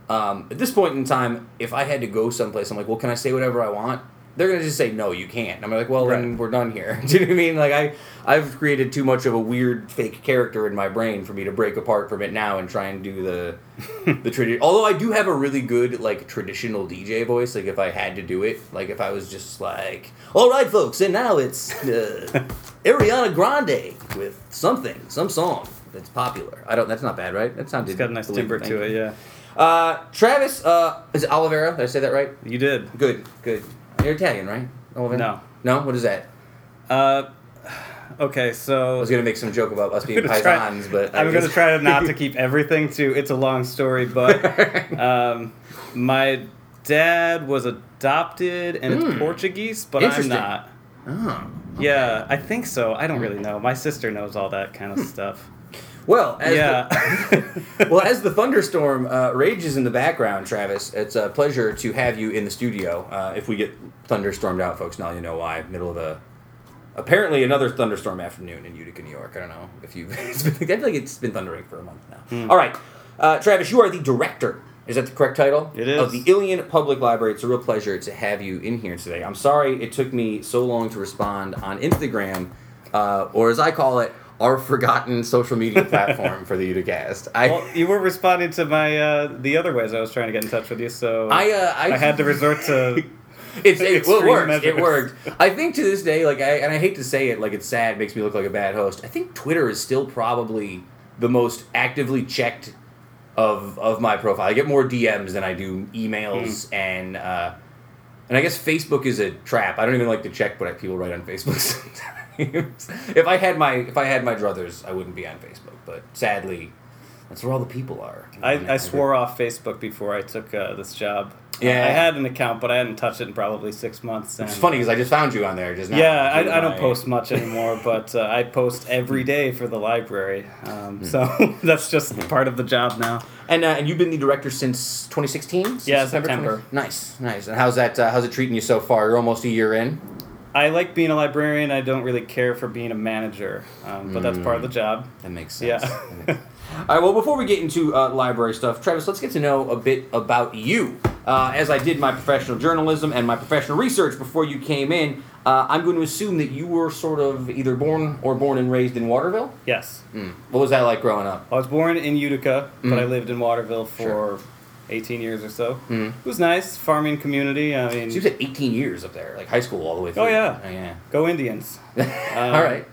Um, at this point in time, if I had to go someplace, I'm like, well, can I say whatever I want? They're gonna just say no, you can't. And I'm like, well, then we're done here. Do you know what I mean? Like I, I've created too much of a weird fake character in my brain for me to break apart from it now and try and do the, the tradition. Although I do have a really good like traditional DJ voice. Like if I had to do it, like if I was just like, all right, folks, and now it's uh, Ariana Grande with something, some song that's popular. I don't. That's not bad, right? That sounded. it's got a nice timbre to it, yeah. Uh, Travis, uh, is it Olivera? Did I say that right? You did. Good, good. You're Italian, right? No. No. What is that? Uh, okay, so. I was gonna make some joke about us being paisans, but I I'm going to try not to keep everything to. It's a long story, but um, my dad was adopted and it's Hmm. Portuguese, but I'm not. Oh. Yeah, I think so. I don't really know. My sister knows all that kind of Hmm. stuff. Well, as Yeah. The, well, as the thunderstorm uh, rages in the background, Travis, it's a pleasure to have you in the studio. Uh, if we get thunderstormed out, folks, now you know why. Middle of a apparently another thunderstorm afternoon in Utica, New York. I don't know if you. It's been, I feel like it's been thundering for a month now. All right, uh, Travis, you are the director. Is that the correct title? It is. Of the Ilion Public Library. It's a real pleasure to have you in here today. I'm sorry it took me so long to respond on Instagram, uh, or as I call it, our forgotten social media platform for the Uticast. I, well, you weren't responding to my uh, the other ways I was trying to get in touch with you, so I, uh, I, I had to resort to. It's it, well, it worked. It worked. I think to this day, like, I, and I hate to say it, like it's sad, makes me look like a bad host. I think Twitter is still probably the most actively checked of of my profile. I get more DMs than I do emails, Hmm. and uh, and I guess Facebook is a trap. I don't even like to check what people write on Facebook. Sometimes. if I had my if I had my druthers, I wouldn't be on Facebook. But sadly, that's where all the people are. I, I swore off Facebook before I took uh, this job. Yeah. I had an account, but I hadn't touched it in probably six months. It's funny because I just found you on there just now. Yeah, I, I don't post much anymore, but uh, I post every day for the library. Hmm. Um, so that's just part of the job now. And uh, and you've been the director since 2016. Since Yeah, September. 20 Nice, nice. And how's that? Uh, how's it treating you so far? You're almost a year in. I like being a librarian. I don't really care for being a manager, um, but that's part of the job. That makes sense. Yeah. All right. Well, before we get into uh, library stuff, Travis, let's get to know a bit about you. Uh, as I did my professional journalism and my professional research before you came in, uh, I'm going to assume that you were sort of either born or born and raised in Waterville. Yes. Mm. What was that like growing up? I was born in Utica, but I Mhm. lived in Waterville for Sure. 18 years or so. Mhm. It was nice, farming community. I mean, So you said 18 years up there, like high school all the way through. Oh, yeah. Oh, yeah. go Indians. Um, all right.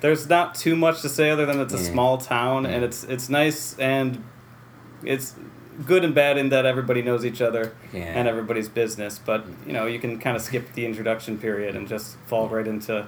There's not too much to say other than it's a Yeah. small town and it's it's nice and it's good and bad in that everybody knows each other Yeah. and everybody's business. But you know, you can kind of skip the introduction period and just fall right into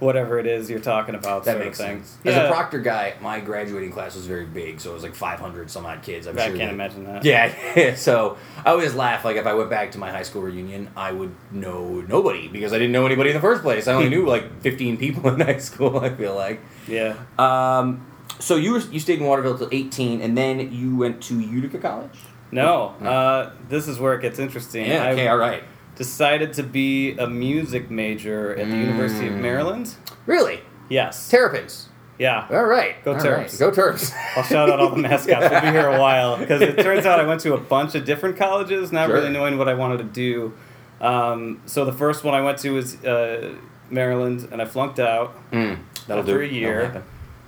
whatever it is you're talking about. That makes sense. As a proctor guy, my graduating class was very big, so it was like 500 some odd kids. I'm I sure can't that- imagine that. Yeah, so I always laugh. Like if I went back to my high school reunion, I would know nobody because I didn't know anybody in the first place. I only knew like 15 people in high school. I feel like. Yeah. Um, so you were, you stayed in Waterville till 18, and then you went to Utica College. No, uh, this is where it gets interesting. Yeah. I Okay. All right. Decided to be a music major at the University of Mm. Maryland. Really, Yes. Terrapins. Yeah. All right. Go All Terps. right. Go Terps. I'll shout out all the mascots. We'll be here a while because it turns out I went to a bunch of different colleges, not Sure. really knowing what I wanted to do. Um, so the first one I went to was uh, Maryland, and I flunked out. Mm, that'll After do. a year.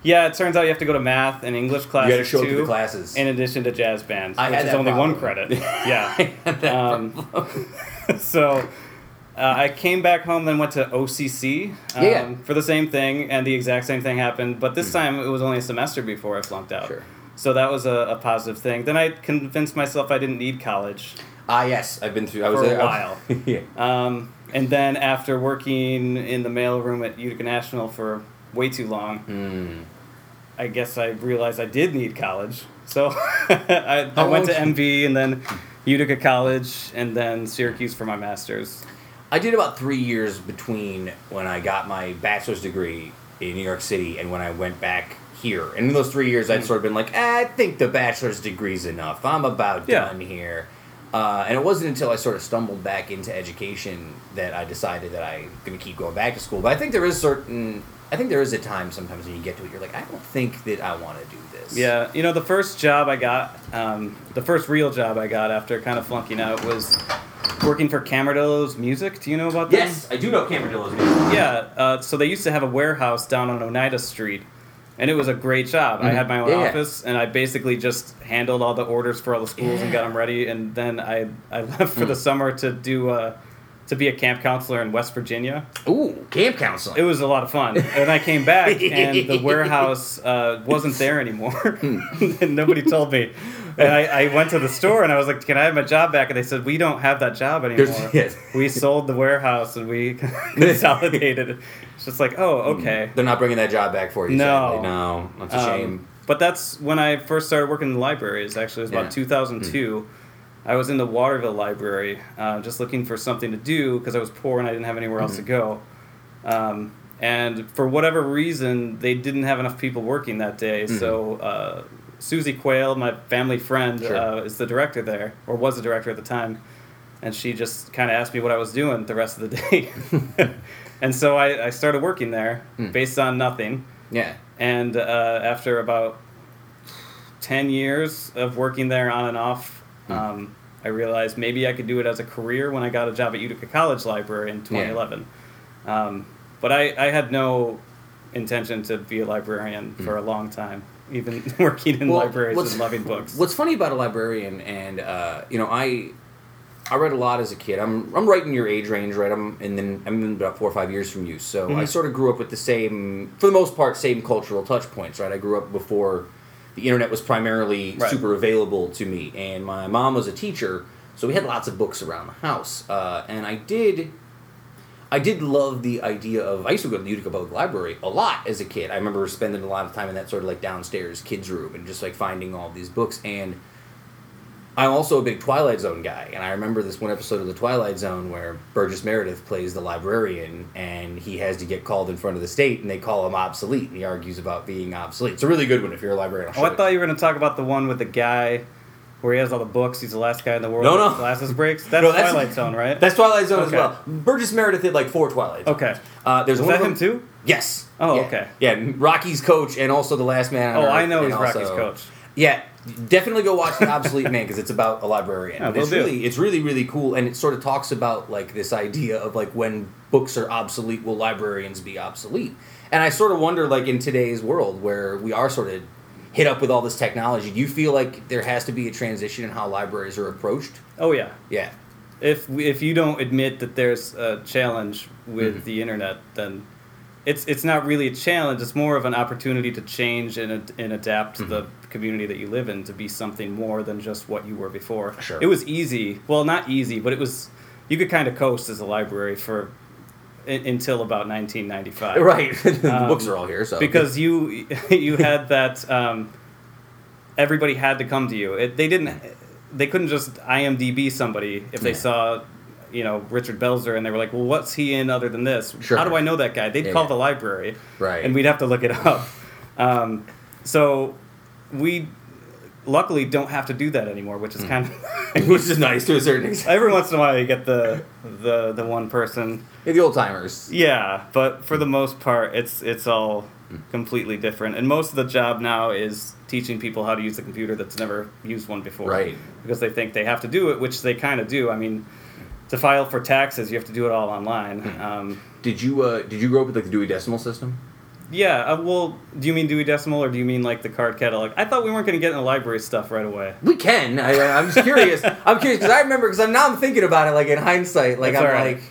Yeah, it turns out you have to go to math and English You classes got to show up to the classes. in addition to jazz band, I which had is that only one credit. Yeah. I had that Um, so uh, I came back home, then went to OCC um, Yeah. for the same thing, and the exact same thing happened. But this time it was only a semester before I flunked out. Hmm. Sure. So that was a, a positive thing. Then I convinced myself I didn't need college. Ah, yes, I've been through. I was For a I while. was- yeah. Um, and then after working in the mailroom at Utica National for way too long, Mm. I guess I realized I did need college. So I, I went to MV and then Utica College and then Syracuse for my master's. I did about three years between when I got my bachelor's degree in New York City and when I went back here. And in those three years, Hmm. I'd sort of been like, "Eh, I think the bachelor's degree's enough. I'm about Yeah. done here. Uh, and it wasn't until I sort of stumbled back into education that I decided that I'm going to keep going back to school. But I think there is certain, I think there is a time sometimes when you get to it, you're like, I don't think that I want to do this. Yeah, you know, the first job I got, um, the first real job I got after kind of flunking out was working for Camarillo's Music. Do you know about them? Yes, I do know Camarillo's Music. Yeah, uh, so they used to have a warehouse down on Oneida Street, and it was a great job. I Mhm. had my own Yeah, yeah. office, and I basically just handled all the orders for all the schools and got them ready. And then I I left for the Mm. summer to do uh, to be a camp counselor in West Virginia. Ooh, camp counselor. It was a lot of fun. And I came back, and the warehouse uh, wasn't there anymore. and nobody told me. And I, I went to the store and I was like, "Can I have my job back?" And they said, "We don't have that job anymore. Yes. We sold the warehouse and we consolidated." It's just like, "Oh, okay." They're not bringing that job back for you. No. sadly. no, that's a Um, shame. But that's when I first started working in the libraries. Actually, it was about Yeah. 2002. I was in the Waterville Library, uh, just looking for something to do because I was poor and I didn't have anywhere else Mm-hmm. to go. Um, and for whatever reason, they didn't have enough people working that day. So uh, Susie Quayle, my family friend, Mm-hmm. Sure. uh, is the director there, or was the director at the time. And she just kind of asked me what I was doing the rest of the day. and so I, I started working there Hmm. based on nothing. Yeah. And uh, after about 10 years of working there on and off, Hmm. um, I realized maybe I could do it as a career when I got a job at Utica College Library in 2011. Um, but I, I had no intention to be a librarian for a long time, even working in. Well, libraries and loving books. What's funny about a librarian, and uh, you know, I I read a lot as a kid. I'm I'm right in your age range, right? I'm and then I'm in about four or five years from you, so I Mhm. sort of grew up with the same, for the most part, same cultural touch points, right? I grew up before the internet was primarily Right. super available to me, and my mom was a teacher, so we had lots of books around the house, uh, and I did. I did love the idea of. I used to go to the Utica Public Library a lot as a kid. I remember spending a lot of time in that sort of like downstairs kids' room and just like finding all these books. And I'm also a big Twilight Zone guy, and I remember this one episode of the Twilight Zone where Burgess Meredith plays the librarian, and he has to get called in front of the state, and they call him obsolete, and he argues about being obsolete. It's a really good one if you're a librarian. Oh, I thought you were going to talk about the one with the guy where he has all the books. He's the last guy in the world. No, no. Glasses breaks. That's, No, that's- Twilight Zone, right? That's Twilight Zone as well. Burgess Meredith did like four Twilight. Zones. okay. Uh, there's Was one that of him them- too? Yes. Oh, Yeah. okay. Yeah, Rocky's coach and also the Last Man. on Oh, Earth, I know he's Rocky's also- coach. Yeah, definitely go watch the Obsolete Man because it's about a librarian. Yeah, it's do. really, it's really, really cool, and it sort of talks about like this idea of like when books are obsolete, will librarians be obsolete? And I sort of wonder, like in today's world where we are sort of hit up with all this technology, do you feel like there has to be a transition in how libraries are approached? Oh yeah. Yeah. If if you don't admit that there's a challenge with Mm-hmm. the internet, then it's it's not really a challenge. It's more of an opportunity to change and and adapt to the Mm-hmm. Community that you live in to be something more than just what you were before. Sure. It was easy. Well, not easy, but it was. You could kind of coast as a library for until about 1995. Right. the Um, books are all here, so because you you had that um, everybody had to come to you. It, they didn't. They couldn't just IMDb somebody if they Yeah. saw, you know, Richard Belzer and they were like, "Well, what's he in other than this? Sure. How do I know that guy?" They'd Yeah, call yeah. the library, Right. And we'd have to look it up. Um, so we luckily don't have to do that anymore, which Hmm. is kind of. which is nice to a certain extent. Every once in a while, you get the the the one person the old timers. yeah, but for the most part, it's it's all completely different. And most of the job now is teaching people how to use a computer that's never used one before. Right. Because they think they have to do it, which they kind of do. I mean, to file for taxes, you have to do it all online. Um, Did you uh, did you grow up with like the Dewey Decimal System? Yeah. Uh, well, do you mean Dewey Decimal or do you mean like the card catalog? I thought we weren't going to get in the library stuff right away. We can. I, I'm just curious. I'm curious because I remember because I'm now I'm thinking about it like in hindsight. Like That's I'm all right. like.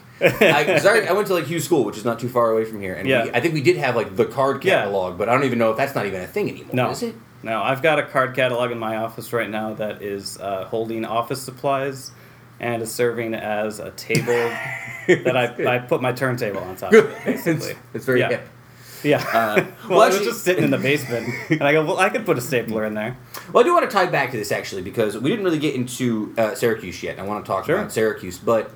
I, 'cause I, I went to like Hughes School, which is not too far away from here, and Yeah. we, I think we did have like the card Yeah. catalog, but I don't even know if that's not even a thing anymore. No. is it? No, I've got a card catalog in my office right now that is uh, holding office supplies and is serving as a table that I, I put my turntable on top of it, basically. it's, it's very Yeah. hip. Yeah. Uh, well, well, I was just sitting in the basement, and I go, well, I could put a stapler in there. Well, I do want to tie back to this actually because we didn't really get into uh, Syracuse yet. I want to talk Sure. about Syracuse, but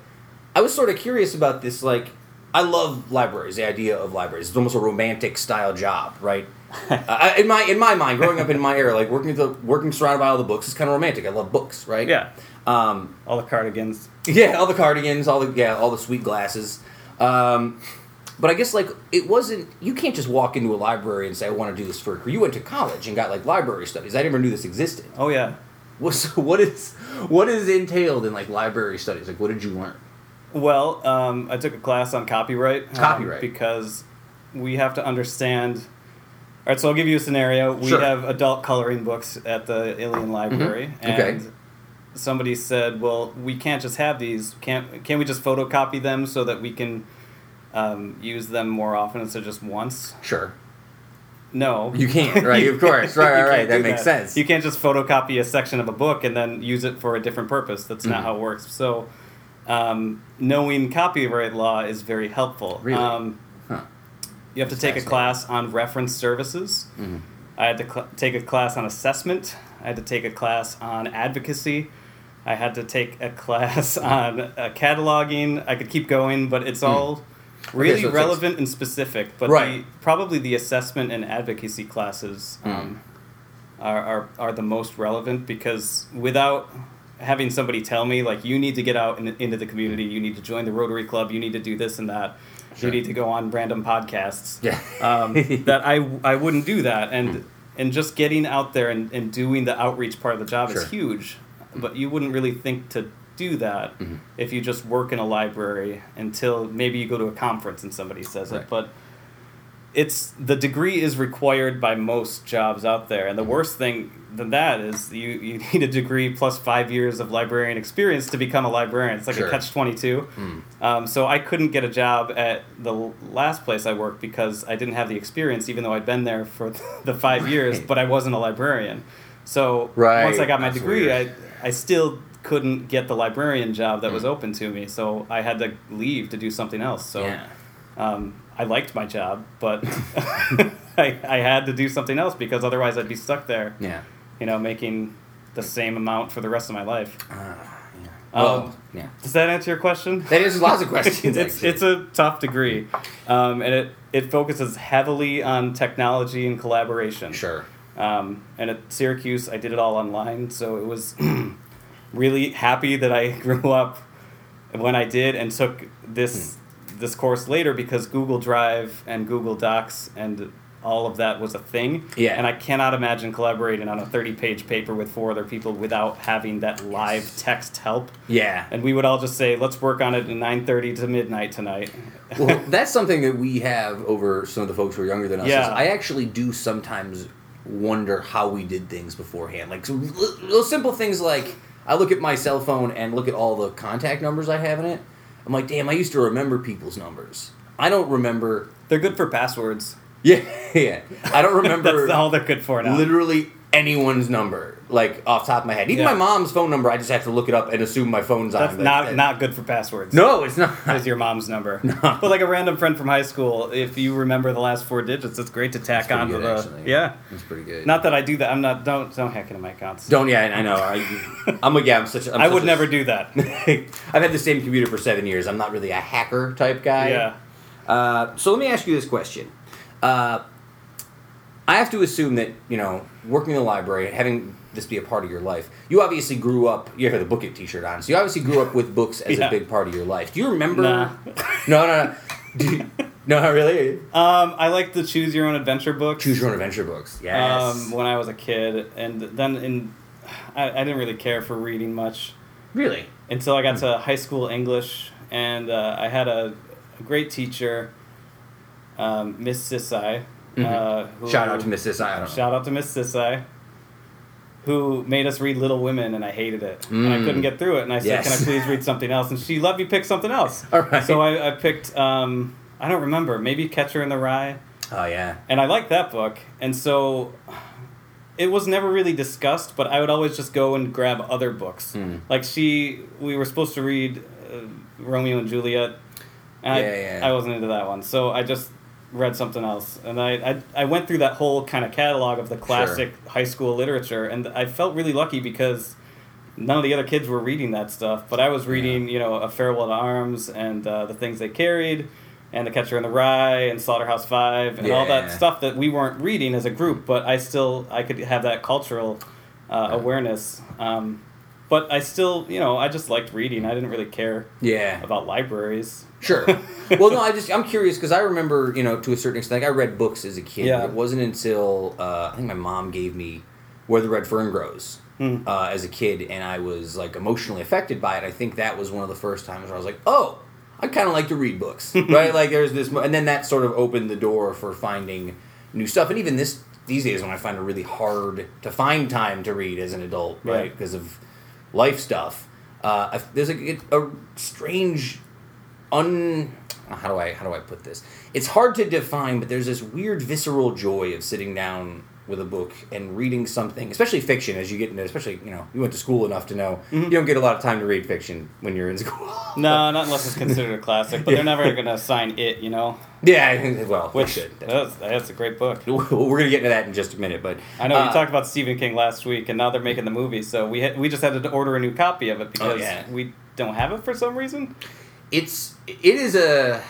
I was sort of curious about this. Like, I love libraries. The idea of libraries. It's almost a romantic style job, right? uh, in my in my mind, growing up in my era, like working the working surrounded by all the books is kind of romantic. I love books, right? Yeah. Um, All the cardigans. yeah, all the cardigans, all the yeah, all the sweet glasses. Um, but I guess like it wasn't. You can't just walk into a library and say I want to do this for a career. You went to college and got like library studies. I never knew this existed. Oh, yeah. What's what is what is entailed in like library studies? Like, what did you learn? Well, um, I took a class on copyright. um, Copyright. because we have to understand. All right, so I'll give you a scenario. We Sure. have adult coloring books at the Ilion Library, Mhm. Okay. and somebody said, "Well, we can't just have these. Can't can we just photocopy them so that we can um, use them more often instead of just once?" Sure, No, you can't. Right, of course. Right, right, right. That makes sense. You can't just photocopy a section of a book and then use it for a different purpose. That's Mhm. not how it works. So, um, knowing copyright law is very helpful. Really? Um, Huh. you have to take a class on reference services. Mhm. I had to cl- take a class on assessment. I had to take a class on advocacy. I had to take a class on uh, cataloging. I could keep going, but it's all really Hmm. so relevant and specific. But Right. the, probably the assessment and advocacy classes Hmm. um, are, are, are the most relevant because without having somebody tell me, like, you need to get out in, into the community, you need to join the Rotary Club, you need to do this and that, Sure. you need to go on random podcasts Yeah. um, that I, I wouldn't do that and and just getting out there and, and doing the outreach part of the job Sure. is huge but you wouldn't really think to do that Mm-hmm. if you just work in a library until maybe you go to a conference and somebody says Right. it but it's the degree is required by most jobs out there Mm-hmm. and the worst thing than that is you, you need a degree plus five years of librarian experience to become a librarian it's like Sure. a catch 22 Mm. um, so I couldn't get a job at the last place I worked because I didn't have the experience, even though I'd been there for the five years, but I wasn't a librarian. So Right, once I got my that's degree, I. I still couldn't get the librarian job that was Mm. open to me. So I had to leave to do something else. So yeah. um, I liked my job, but I, I had to do something else because otherwise I'd be stuck there, Yeah. you know, making the same amount for the rest of my life. Uh, yeah. Um, Well, yeah. Does that answer your question? That answers lots of questions. it's actually. it's a tough degree, um, and it it focuses heavily on technology and collaboration. sure. Um, and at Syracuse, I did it all online, so it was really happy that I grew up when I did and took this hmm. this course later because Google Drive and Google Docs and all of that was a thing. Yeah. And I cannot imagine collaborating on a 30 page paper with four other people without having that live text help. Yeah. And we would all just say, let's work on it at 9.30 to midnight tonight. well, that's something that we have over some of the folks who are younger than us. Yeah. I actually do sometimes wonder how we did things beforehand. Like so, little simple things like I look at my cell phone and look at all the contact numbers I have in it. I'm like, damn, I used to remember people's numbers. I don't remember. They're good for passwords. Yeah, yeah. I don't remember That's all they're good for now. literally anyone's number, like off the top of my head. Even Yeah. my mom's phone number, I just have to look it up and assume my phone's on. That's not that- not good for passwords. No, it's not. It's your mom's number. But like a random friend from high school, if you remember the last four digits, it's great to tack onto good, the actually. yeah. That's pretty good. Not that I do that. I'm not. Don't don't hack into my accounts. Don't yeah, I know. I, I'm a yeah. I'm such. I'm I such would a- never do that. I've had the same computer for seven years. I'm not really a hacker type guy. yeah. Uh, so let me ask you this question. Uh, I have to assume that you know, working in the library, having this be a part of your life. You obviously grew up. You have the Book It T-shirt on, so you obviously grew up with books as Yeah. a big part of your life. Do you remember? Nah. No, no, no. You- no, not really. Um, I like the choose your own adventure books. Choose your own adventure books. Yes. Um, when I was a kid, and then in, I, I didn't really care for reading much really? until I got to high school English, and uh, I had a, a great teacher, um, Miss Sisai. Uh, Mm-hmm. Shout out to Mrs. I don't know. Shout out to Miss Sisai, who made us read Little Women, and I hated it, and I Mm. couldn't get through it. And I said, Yes. "Can I please read something else?" And she let me pick something else. All right. So I, I picked. Um, I don't remember. Maybe Catcher in the Rye, Oh yeah. and I liked that book. And so it was never really discussed, but I would always just go and grab other books. Hmm. Like she, we were supposed to read uh, Romeo and Juliet. And Yeah, I, yeah. I wasn't into that one, so I just read something else. And I, I, I went through that whole kind of catalog of the classic high school literature, and I felt really lucky because none of the other kids were reading that stuff, but I was reading, you know, A Farewell to Arms and uh, the things they carried. And The Catcher in the Rye and Slaughterhouse Five and all that stuff that we weren't reading as a group, but I still I could have that cultural uh, awareness. Um, but I still, you know, I just liked reading. I didn't really care Yeah. about libraries. Sure. well, no, I just I'm curious because I remember you know to a certain extent like I read books as a kid. Yeah. It wasn't until uh, I think my mom gave me Where the Red Fern Grows Hmm. uh, as a kid, and I was like emotionally affected by it. I think that was one of the first times where I was like, oh. I kind of like to read books, right? Like there's this, and then that sort of opened the door for finding new stuff. And even this these days, when I find it really hard to find time to read as an adult, right, because of life stuff, uh, there's a, a strange un how do I how do I put this? It's hard to define, but there's this weird visceral joy of sitting down with a book and reading something, especially fiction. As you get into, especially you know, you went to school enough to know you don't get a lot of time to read fiction when you're in school. No, not unless it's considered a classic. But Yeah. they're never going to assign it, you know. yeah, well, we Which should. that's, that's a great book. We're gonna get into that in just a minute, but I know uh, you talked about Stephen King last week, and now they're making the movie. So we had, we just had to order a new copy of it because Oh, yeah. we don't have it for some reason. It's it is a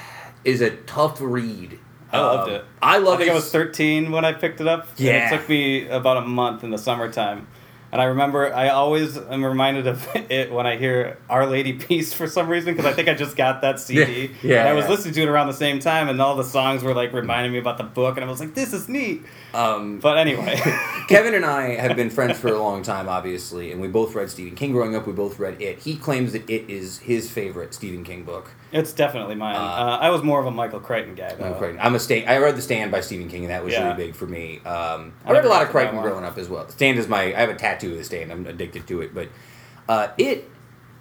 is a tough read. I loved Um, it. I love I think it. I was 13 when I picked it up. Yeah. And it took me about a month in the summertime. And I remember, I always am reminded of it when I hear Our Lady Peace for some reason, because I think I just got that CD. Yeah, And I was yeah. listening to it around the same time, and all the songs were like reminding me about the book, and I was like, this is neat. um, But anyway. Kevin and I have been friends for a long time, obviously, and we both read Stephen King growing up. We both read It. He claims that It is his favorite Stephen King book. It's definitely mine. Uh, Uh, I was more of a Michael Crichton guy, though. I'm, Crichton. I'm a stand. I read The Stand by Stephen King, and that was Yeah. really big for me. Um, I I read a lot of to Crichton growing up as well. The Stand is my. I have a tattoo of The Stand. I'm addicted to it. But uh, it.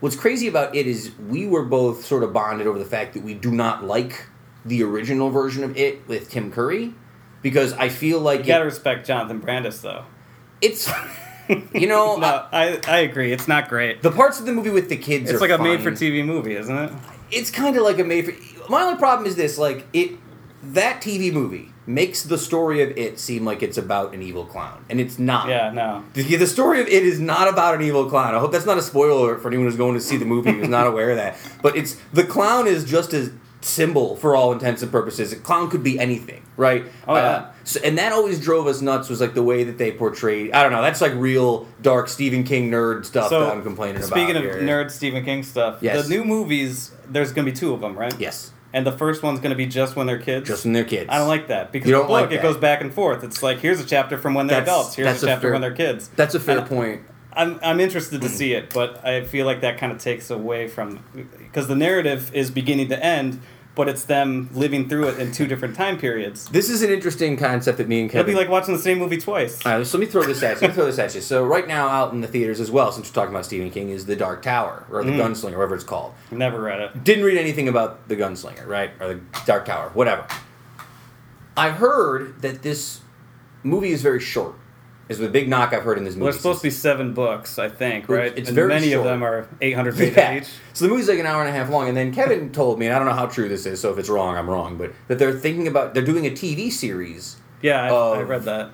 What's crazy about it is we were both sort of bonded over the fact that we do not like the original version of it with Tim Curry, because I feel like You gotta respect Jonathan Brandis, though. it's. You know, No, I, I agree. It's not great. the parts of the movie with the kids It's like a made-for-TV movie, isn't it? It's kind of like a made for. My only problem is this: like it, that TV movie makes the story of it seem like it's about an evil clown, and it's not. Yeah, no. The, the story of it is not about an evil clown. I hope that's not a spoiler for anyone who's going to see the movie who's not aware of that. But it's the clown is just a symbol for all intents and purposes. A clown could be anything. right? Oh, yeah. Uh, so, and that always drove us nuts. Was like the way that they portrayed. I don't know. That's like real dark Stephen King nerd stuff that I'm complaining about. Speaking of here. nerd Stephen King stuff, Yes. the new movies, there's going to be two of them, right? yes, And the first one's going to be just when they're kids. just when they're kids. I don't like that because You the don't book like it goes back and forth. It's like here's a chapter from when they're That's- adults. Here's a a chapter fair- when they're kids. That's a fair And point. I'm I'm interested to see it, but I feel like that kind of takes away from because the narrative is beginning to end, but it's them living through it in two different time periods. This is an interesting concept that me and It'll be like watching the same movie twice. All right, so let me throw this at you. Let me throw this at you. So right now, out in the theaters as well, since we're talking about Stephen King, is The Dark Tower or The Mm. Gunslinger, whatever it's called. Never read it. Didn't read anything about The Gunslinger, right, or The Dark Tower, whatever. I heard that this movie is very short. Is the big knock I've heard in this movie. Well, there's supposed to be seven books, I think, right? it's and very many short. of them are 800 pages Yeah. each. So the movie's like an hour and a half long, and then Kevin told me, and I don't know how true this is, so if it's wrong, I'm wrong, but that they're thinking about they're doing a TV series Yeah, I, I read that.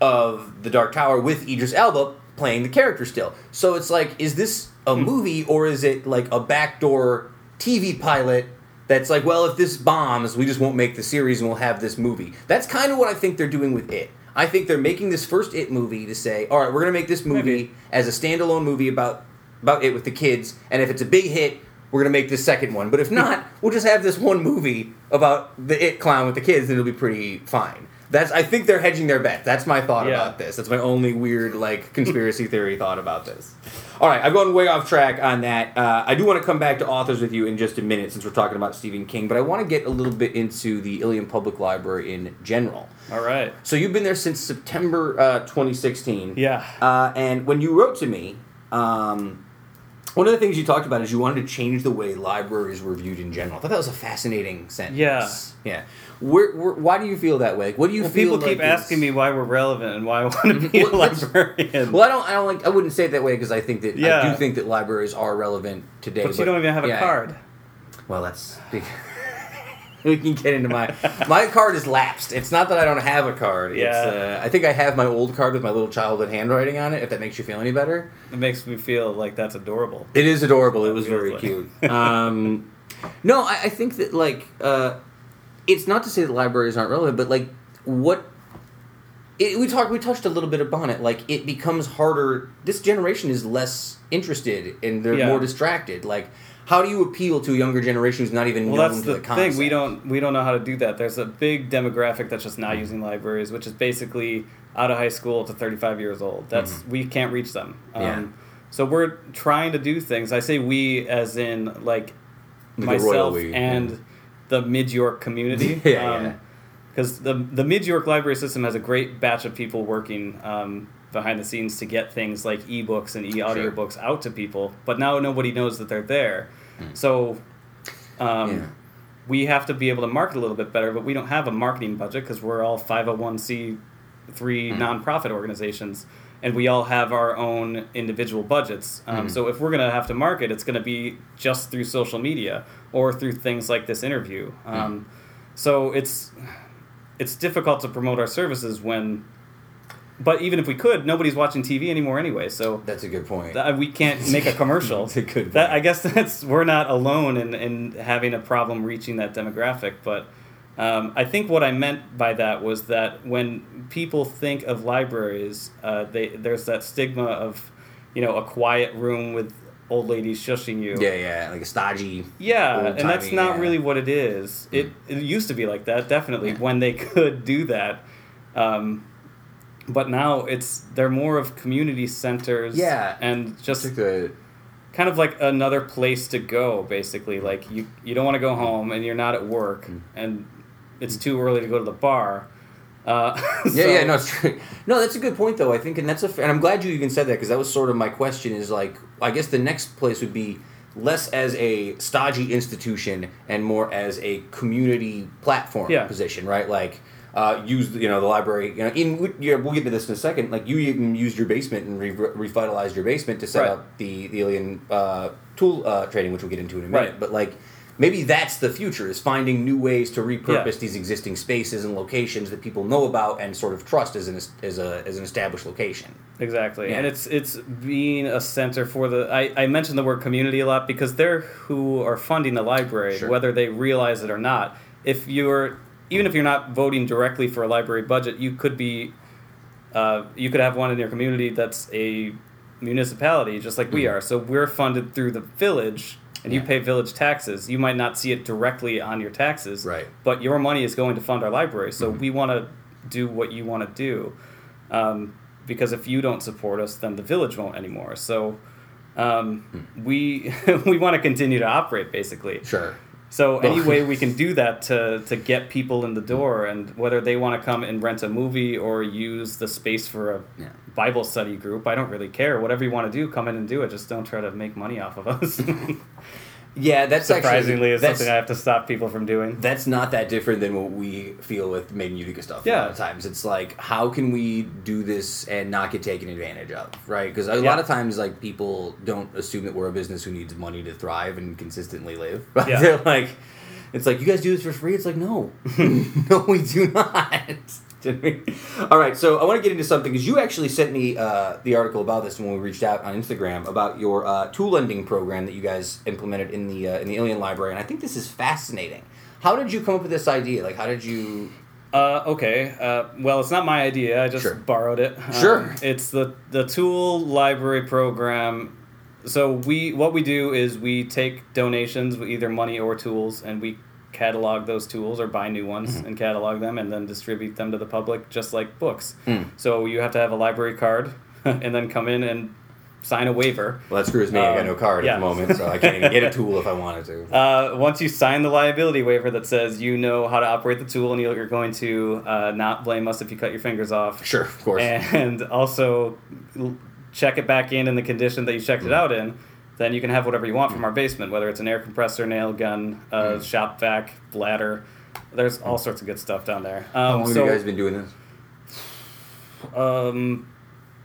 of the Dark Tower with Idris Elba playing the character still. So it's like, is this a Hmm. movie or is it like a backdoor TV pilot that's like, well, if this bombs, we just won't make the series and we'll have this movie. That's kind of what I think they're doing with it. I think they're making this first It movie to say, all right, we're gonna make this movie Maybe. as a standalone movie about about it with the kids, and if it's a big hit. We're gonna make this second one, but if not, we'll just have this one movie about the it clown with the kids, and it'll be pretty fine. That's I think they're hedging their bet. That's my thought Yeah. about this. That's my only weird like conspiracy theory thought about this. All right, I've gone way off track on that. Uh, I do want to come back to authors with you in just a minute since we're talking about Stephen King, but I want to get a little bit into the Ilion Public Library in general. All right. So you've been there since September uh, 2016. Yeah. Uh, and when you wrote to me, um, one of the things you talked about is you wanted to change the way libraries were viewed in general. I thought that was a fascinating sentence. Yeah. Yeah. Where, where, why do you feel that way? What do you Well, feel people keep like is- asking me why we're relevant and why I want to be a Well, let's- librarian. Well, I don't. I don't like. I wouldn't say it that way because I think that I Yeah. do think that libraries are relevant today. but you don't even have a yeah. card. Well, that's. we can get into my my card is lapsed. It's not that I don't have a card. It's, Yeah. uh, I think I have my old card with my little childhood handwriting on it. If that makes you feel any better. It makes me feel like that's adorable. It is adorable. It was very like- cute. Um, no, I, I think that like uh, it's not to say that libraries aren't relevant, but like what it, we talked, we touched a little bit upon it. Like it becomes harder. This generation is less interested and they're Yeah. more distracted. Like how do you appeal to a younger generation who's not even Well, known that's to the the, concept? thing. We don't we don't know how to do that. There's a big demographic that's just not using libraries, which is basically out of high school to 35 years old. That's we can't reach them. Um, Mm-hmm. Yeah. So we're trying to do things. I say we as in like royal myself we, and yeah. the Mid York community. Yeah, yeah. Because the the Mid York library system has a great batch of people working um, behind the scenes to get things like ebooks and e audiobooks out to people. But now nobody knows that they're there. So um. Yeah. we have to be able to market a little bit better, but we don't have a marketing budget because we're all 501c3 Hmm. nonprofit organizations and we all have our own individual budgets. Um, Hmm. So if we're going to have to market, it's going to be just through social media or through things like this interview. Hmm. Um, so it's it's difficult to promote our services when. But even if we could, nobody's watching TV anymore anyway. So That's a good point. th- we can't make a commercial. That's a good That, point. I guess that's we're not alone in, in having a problem reaching that demographic. But um, I think what I meant by that was that when people think of libraries, uh, they there's that stigma of you know a quiet room with old ladies shushing you. yeah, yeah, like a stodgy. Yeah, and that's not yeah. really what it is. It it used to be like that, definitely, Yeah. when they could do that. Um, but now it's they're more of community centers. Yeah. and just kind of like another place to go. Basically, like you you don't want to go home and you're not at work Mm. and it's too early to go to the bar. Uh, Yeah, so- yeah, no, it's true. No, that's a good point though. I think, and that's a, and I'm glad you even said that because that was sort of my question. Is like, I guess the next place would be less as a stodgy institution and more as a community platform Yeah. position, right? Like, uh, use you know the library. You know, in yeah, we'll get to this in a second. Like, you even used your basement and re- revitalized your basement to set Right. up the the Ilion uh, tool uh, trading, which we'll get into in a minute. Right. But like. Maybe that's the future: is finding new ways to repurpose Yeah. these existing spaces and locations that people know about and sort of trust as an as a as an established location. Exactly, Yeah. and it's it's being a center for the. I, I mentioned the word community a lot because they're who are funding the library, Sure. whether they realize it or not. If you're even if you're not voting directly for a library budget, you could be, uh, you could have one in your community that's a municipality, just like we are. So we're funded through the village, and you pay village taxes. You might not see it directly on your taxes, Right. But your money is going to fund our library. So we want to do what you want to do, um, because if you don't support us, then the village won't anymore. So. Um, we we want to continue to operate basically. Sure. So any way we can do that to to get people in the door, and whether they want to come and rent a movie or use the space for a Yeah. Bible study group, I don't really care. Whatever you want to do, come in and do it. Just don't try to make money off of us. Yeah, that's Surprisingly, actually it's that's, something I have to stop people from doing. that's not that different than what we feel with making Utica stuff. A Yeah. lot of times it's like, how can we do this and not get taken advantage of, right? Because a Yeah. lot of times, like people don't assume that we're a business who needs money to thrive and consistently live. But Yeah. they're like, it's like you guys do this for free. It's like no, no, we do not. We? All right, so I want to get into something because you actually sent me uh, the article about this when we reached out on Instagram about your uh, tool lending program that you guys implemented in the uh, in the Ilion Library, and I think this is fascinating. How did you come up with this idea? Like, how did you? Uh, okay. Uh, well, it's not my idea. I just Sure. borrowed it. Sure. Um, it's the the tool library program. So we what we do is we take donations, with either money or tools, and we catalog those tools or buy new ones Mm-hmm. and catalog them and then distribute them to the public just like books. Hmm. So you have to have a library card and then come in and sign a waiver. Well, that screws me. I got Um, no card yeah. at the moment, so I can't even get a tool if I wanted to. Uh, once you sign the liability waiver that says you know how to operate the tool and you're you're going to uh, not blame us if you cut your fingers off, Sure, of course. and also check it back in in the condition that you checked Mm. it out in, then you can have whatever you want from our basement, whether it's an air compressor, nail gun, uh, Mm. shop vac, ladder. There's all sorts of good stuff down there. Um, How long so, have you guys been doing this? um,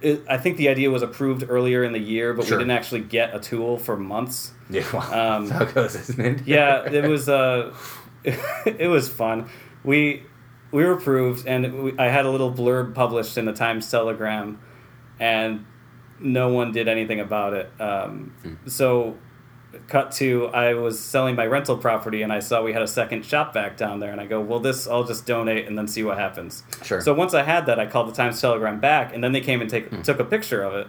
it, I think the idea was approved earlier in the year, but Sure. we didn't actually get a tool for months. Yeah, well, Um, how it goes, isn't it? yeah, it was uh, it was fun. We we were approved, and we, I had a little blurb published in the Times Telegram, and no one did anything about it. Um, So, cut to I was selling my rental property, and I saw we had a second shop vac down there, and I go, well, this I'll just donate and then see what happens. Sure. So once I had that, I called the Times Telegram back, and then they came and take, took a picture of it.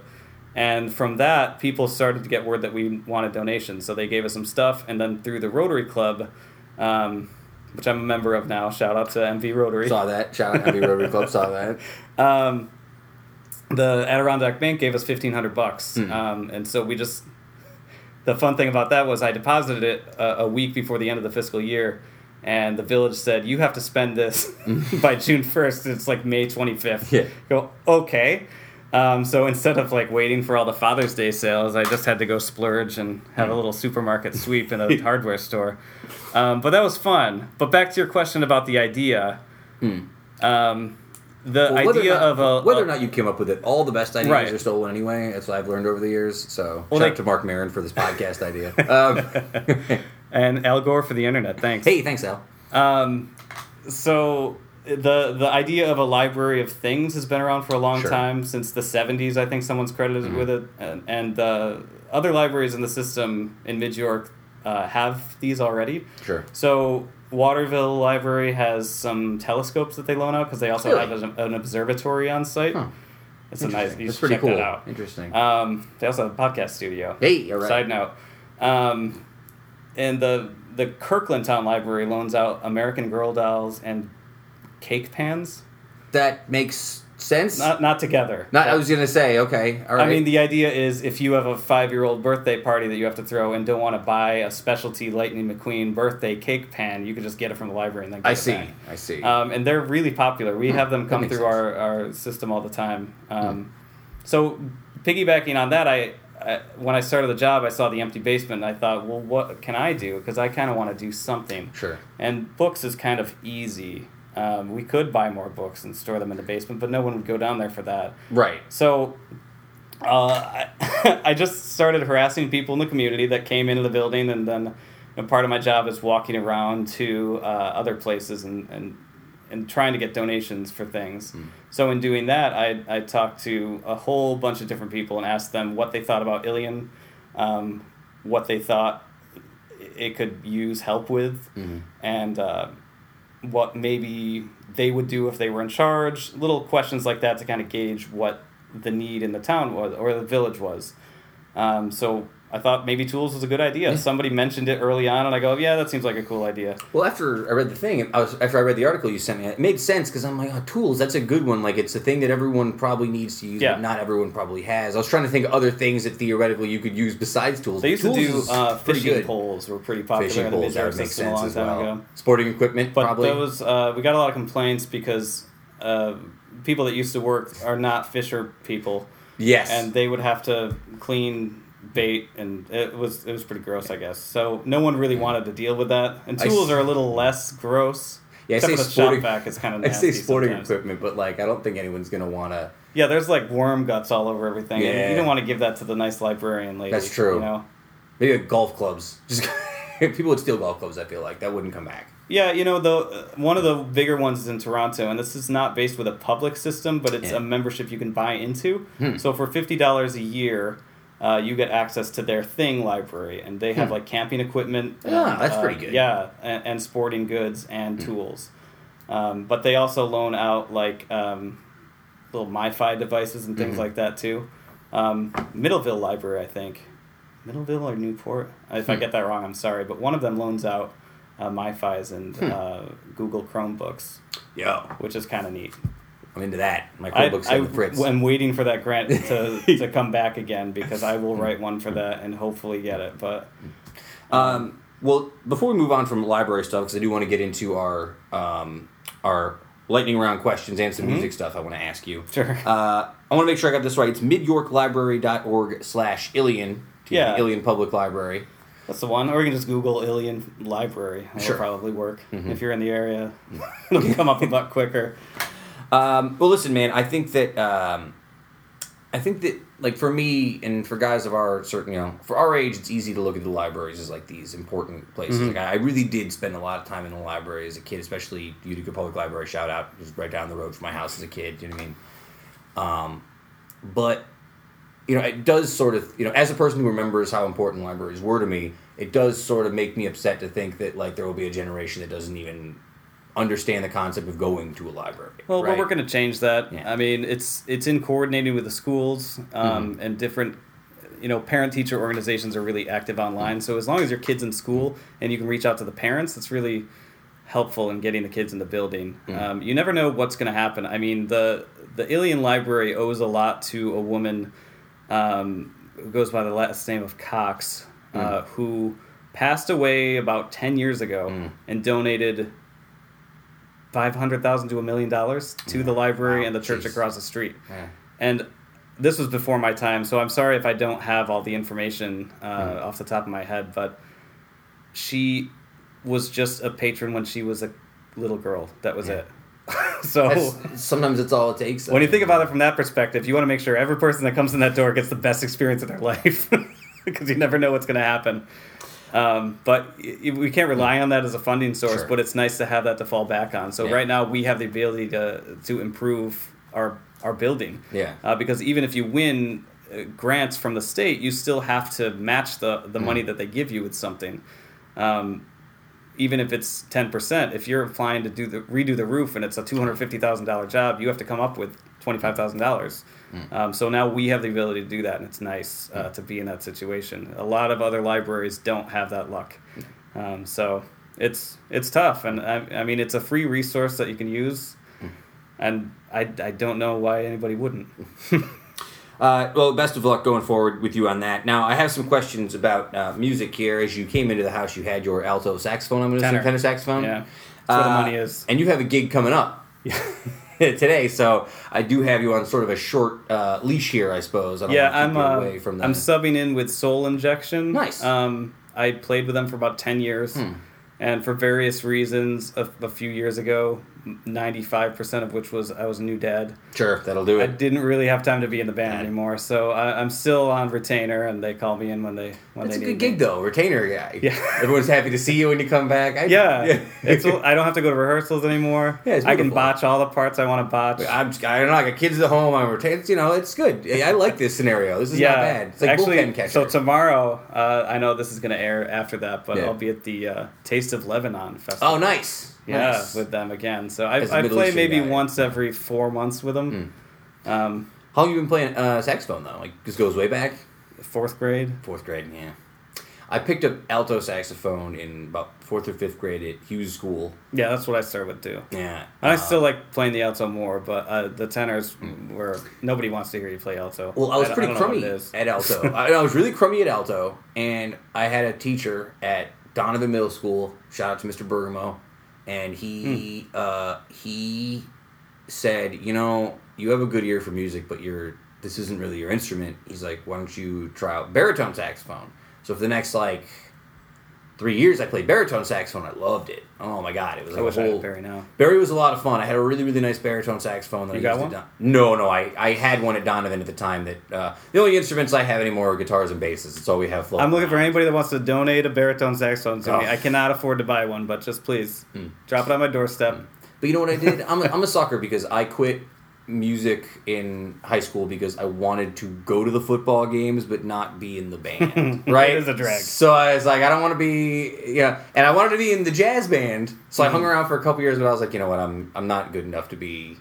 And from that, people started to get word that we wanted donations. So they gave us some stuff, and then through the Rotary Club, um, which I'm a member of now, shout out to MV Rotary. Saw that. Shout out to MV Rotary Club. Saw that. Um, the Adirondack Bank gave us fifteen hundred bucks, Hmm. um, and so we just. The fun thing about that was I deposited it a, a week before the end of the fiscal year, and the village said you have to spend this by June first. It's like May twenty fifth. Yeah. Go okay. Um, so instead of like waiting for all the Father's Day sales, I just had to go splurge and have Hmm. a little supermarket sweep in a hardware store. Um, but that was fun. But back to your question about the idea. Um, the. Well, idea not- of a whether or not you came up with it, all the best ideas Right. are stolen anyway. That's what I've learned over the years. So Well, shout they- out to Marc Maron for this podcast idea. Um, and Al Gore for the internet. Thanks. hey, thanks, Al. Um, so the the idea of a library of things has been around for a long Sure. time since the 70s. I think someone's credited with it, and, and uh, other libraries in the system in Mid York uh, have these already. Sure. So Waterville Library has some telescopes that they loan out because they also Really? have an, an observatory on site. Huh. It's a nice. You That's pretty check cool. that out. Interesting. Um, they also have a podcast studio. hey, all right. Side note, um, and the the Kirkland Town Library loans out American Girl dolls and cake pans. That makes sense. Not not together. Not- I was gonna say, okay, all right. I mean, the idea is if you have a five year old birthday party that you have to throw and don't want to buy a specialty Lightning McQueen birthday cake pan, you can just get it from the library and then. Get I see. back. I see. Um, and they're really popular. We have them come through sense. our, our system all the time. Um, So, piggybacking on that, I, I when I started the job, I saw the empty basement, and I thought, well, what can I do? Because I kind of want to do something. sure. And books is kind of easy. Um, we could buy more books and store them in the basement, but no one would go down there for that. Right. So uh, I, I just started harassing people in the community that came into the building, and then you know, part of my job is walking around to uh, other places and, and and trying to get donations for things. So in doing that, I I talked to a whole bunch of different people and asked them what they thought about Ilion, um, what they thought it could use help with, and. Uh, what maybe they would do if they were in charge. Little questions like that to kind of gauge what the need in the town was or the village was. Um, so I thought maybe tools was a good idea. Somebody mentioned it early on, and I go, yeah, that seems like a cool idea. Well, after I read the thing, I was after I read the article you sent me, it made sense because I'm like, oh, tools. That's a good one. Like it's a thing that everyone probably needs to use, Yeah. but not everyone probably has. I was trying to think of other things that theoretically you could use besides tools. They used to tools do is uh, pretty fishing good. poles were pretty popular Fishing in the poles that would Midwest make a sense long as time well. ago. Sporting equipment, But probably. those uh, we got a lot of complaints because uh, people that used to work are not fisher people, yes, and they would have to clean bait, and it was it was pretty gross, I guess. So no one really wanted to deal with that. And tools s- are a little less gross. Yeah, I except say for the sporting- shop vac is kind of nice. I say sporting sometimes. equipment, but like I don't think anyone's gonna want to. Yeah, there's like worm guts all over everything. and Yeah. you don't want to give that to the nice librarian lady. That's true. You know. Maybe like golf clubs. Just people would steal golf clubs. I feel like that wouldn't come back. Yeah, you know, the one of the bigger ones is in Toronto, and this is not based with a public system, but it's Yeah. a membership you can buy into. Hmm. So for fifty dollars a year, uh, you get access to their Thing library, and they have like camping equipment. Hmm. Ah, and, that's uh, pretty good. Hmm. Yeah, and, and sporting goods and tools. Um, but they also loan out like um, little MiFi devices and things Mhm. like that too. Um, Middleville Library, I think. Middleville or Newport? If I Hmm. get that wrong, I'm sorry. But one of them loans out uh, MiFi's and Hmm. uh, Google Chromebooks, Yo, which is kind of neat. I'm into that. My I, Chromebooks I the Fritz. am waiting for that grant to, to come back again because I will write one for that and hopefully get it. But Um, well, before we move on from library stuff, because I do want to get into our um, our lightning round questions and some music stuff I want to ask you. Mm-hmm. Sure. Uh, I want to make sure I got this right. It's midyorklibrary.org slash Ilion. to Yeah. Ilion Public Library. that's the one. Or you can just Google Ilion Library. That'll Sure. Mm-hmm. probably work. If you're in the area, it'll come up a lot quicker. Um, well, listen, man. I think that um, I think that like for me and for guys of our certain, you know, for our age, it's easy to look at the libraries as like these important places. Mm-hmm. Like I, really did spend a lot of time in the library as a kid, especially Utica Public Library. Shout out, was right down the road from my house as a kid. You know what I mean? Um, but you know, it does sort of, you know, as a person who remembers how important libraries were to me, it does sort of make me upset to think that like there will be a generation that doesn't even understand the concept of going to a library. Well, right? we're going to change that. Yeah. I mean, it's it's in coordinating with the schools um, Mm-hmm. and different, you know, parent teacher organizations are really active online. So as long as your kid's in school and you can reach out to the parents, that's really helpful in getting the kids in the building. Mm-hmm. Um, you never know what's going to happen. I mean, the the Ilion Library owes a lot to a woman um, who goes by the last name of Cox, uh, Mm. who passed away about ten years ago Mm. and donated five hundred thousand to a million dollars to the library Wow, and the church across the street. Yeah. And this was before my time, so I'm sorry if I don't have all the information uh, Hmm. off the top of my head. But she was just a patron when she was a little girl. That was Yeah. it. so That's- sometimes it's all it takes. when you think about it from that perspective, you want to make sure every person that comes in that door gets the best experience of their life because you never know what's going to happen. Um, but we can't rely on that as a funding source, Sure. but it's nice to have that to fall back on. So Yeah. right now we have the ability to to improve our our building. Yeah. Uh, because even if you win uh, grants from the state, you still have to match the the money Mm. that they give you with something. Um, even if it's ten percent, if you're applying to do the redo the roof and it's a two hundred fifty thousand dollar job, you have to come up with twenty five thousand dollars. Um, so now we have the ability to do that, and it's nice uh, to be in that situation. A lot of other libraries don't have that luck, um, so it's it's tough. And I, I mean, it's a free resource that you can use, and I, I don't know why anybody wouldn't. Uh, well, best of luck going forward with you on that. Now, I have some questions about uh, music here. As you came into the house, you had your alto saxophone. I'm going to say Tenor. saxophone. Yeah, that's where the Uh, money is. And you have a gig coming up today, so I do have you on sort of a short uh, leash here, I suppose. I don't Yeah, I'm uh, away from. I'm subbing in with Soul Injection. Nice. Um, I played with them for about ten years, Hmm. and for various reasons, a, a few years ago, ninety-five percent of which was I was a new dad. Sure, that'll do it. I didn't really have time to be in the band Yeah. anymore, so I, I'm still on retainer, and they call me in when they when That's a good need gig though, retainer guy. Yeah. everyone's happy to see you when you come back. I, Yeah, it's I don't have to go to rehearsals anymore. Yeah, it's I can botch all the parts I want to botch. I'm just, I don't know. I got kids at home. I'm retainer. You know, it's good. I like this scenario. This is yeah, not bad. It's like actually, bullpen catcher. so tomorrow, uh, I know this is going to air after that, but Yeah. I'll be at the uh, Taste of Lebanon festival. oh, nice. Yeah, Nice. with them again. So I, I play maybe guy. Once every four months with them. Um, How long have you been playing uh, saxophone though? Like this goes way back. fourth grade. Fourth grade. Yeah. I picked up alto saxophone in about fourth or fifth grade at Hughes School. Yeah, that's what I started with too. Yeah. And I Uh, still like playing the alto more, but uh, the tenors were nobody wants to hear you play alto. Well, I was don't- pretty what crummy at alto. I, I was really crummy at alto, and I had a teacher at Donovan Middle School. Shout out to Mr. Bergamo, and he Hmm. uh, he said, you know, you have a good ear for music, but you're this isn't really your instrument. He's like, why don't you try out baritone saxophone? So for the next like three years, I played baritone saxophone. I loved it. Oh my god, it was I like wish a I whole. had Barry now. Barry was a lot of fun. I had a really, really nice baritone saxophone that You I got used one? Don- No, no, I, I had one at Donovan at the time. That uh, the only instruments I have anymore are guitars and basses. It's all we have. I'm looking for anybody that wants to donate a baritone saxophone to me. Oh. I cannot afford to buy one, but just please Hmm. drop it on my doorstep. But you know what I did? I'm a, I'm a sucker because I quit music in high school because I wanted to go to the football games but not be in the band. Right? It is a drag. So I was like, I don't want to be, yeah, and I wanted to be in the jazz band. So I hung around for a couple years, but I was like, you know what? I'm I'm not good enough to be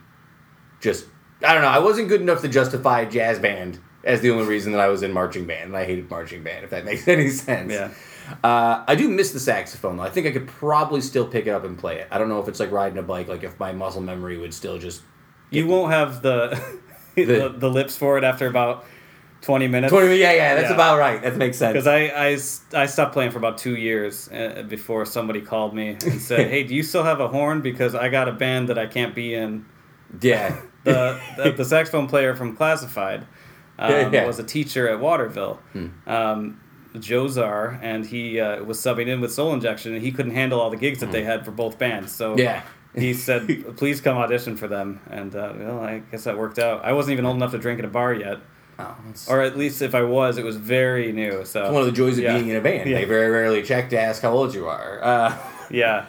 just. I don't know. I wasn't good enough to justify jazz band as the only reason that I was in marching band, and I hated marching band. If that makes any sense. Yeah. Uh, I do miss the saxophone though. I think I could probably still pick it up and play it. I don't know if it's like riding a bike. Like if my muscle memory would still just You won't have the the, the lips for it after about 20 minutes. twenty. Yeah, yeah, that's Yeah. about right. That makes sense. Because I, I, I stopped playing for about two years uh, before somebody called me and said, "Hey, do you still have a horn? Because I got a band that I can't be in." yeah. The the, the saxophone player from Classified um, Yeah, was a teacher at Waterville, um, Jozar, and he uh, was subbing in with Soul Injection, and he couldn't handle all the gigs that they had for both bands. So Yeah. He said, "Please come audition for them." And uh, well, I guess that worked out. I wasn't even old enough to drink at a bar yet, Oh, or at least if I was, it was very new. So one of the joys of Yeah. being in a band. Yeah. They very rarely check to ask how old you are. Uh, yeah.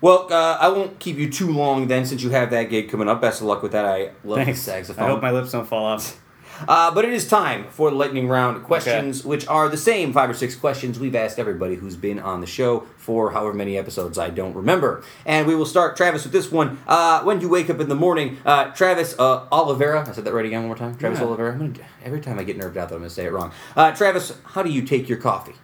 well, uh, I won't keep you too long then, since you have that gig coming up. Best of luck with that. I love Thanks. the saxophone. I hope my lips don't fall off. Uh, but it is time for the lightning round questions, which are the same five or six questions we've asked everybody who's been on the show for however many episodes I don't remember. And we will start, Travis, with this one. Uh, when do you wake up in the morning? Uh, Travis uh, Olivera. I said that right again one more time. Travis Yeah. Olivera. I'm gonna, every time I get nerved out, that I'm going to say it wrong. Uh, Travis, how do you take your coffee?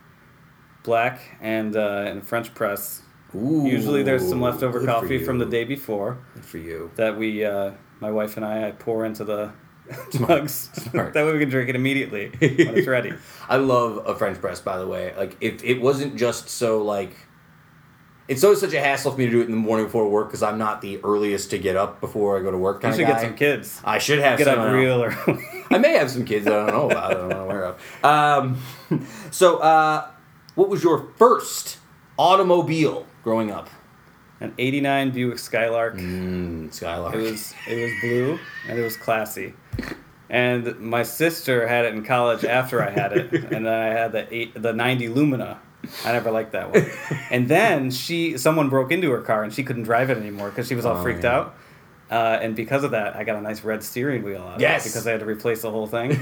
Black and uh, and French press. Ooh, Usually there's some leftover coffee from the day before Good for you. that we, uh, my wife and I, I pour into the mugs. Smart. that way we can drink it immediately when it's ready. I love a French press, by the way. Like, if it wasn't just so, like, it's always such a hassle for me to do it in the morning before work because I'm not the earliest to get up before I go to work You kind should of guy. get some kids. I should have Get some. up I don't know. real early. I may have some kids I don't know about. I don't know aware of. Um, so, uh, what was your first automobile growing up? An '89 Buick Skylark. Mm, Skylark. It was it was blue and it was classy. And my sister had it in college after I had it, and then I had the eight, the ninety Lumina. I never liked that one. And then she, someone broke into her car and she couldn't drive it anymore because she was all Oh, freaked yeah. out. Uh, and because of that, I got a nice red steering wheel out Yes. it because I had to replace the whole thing.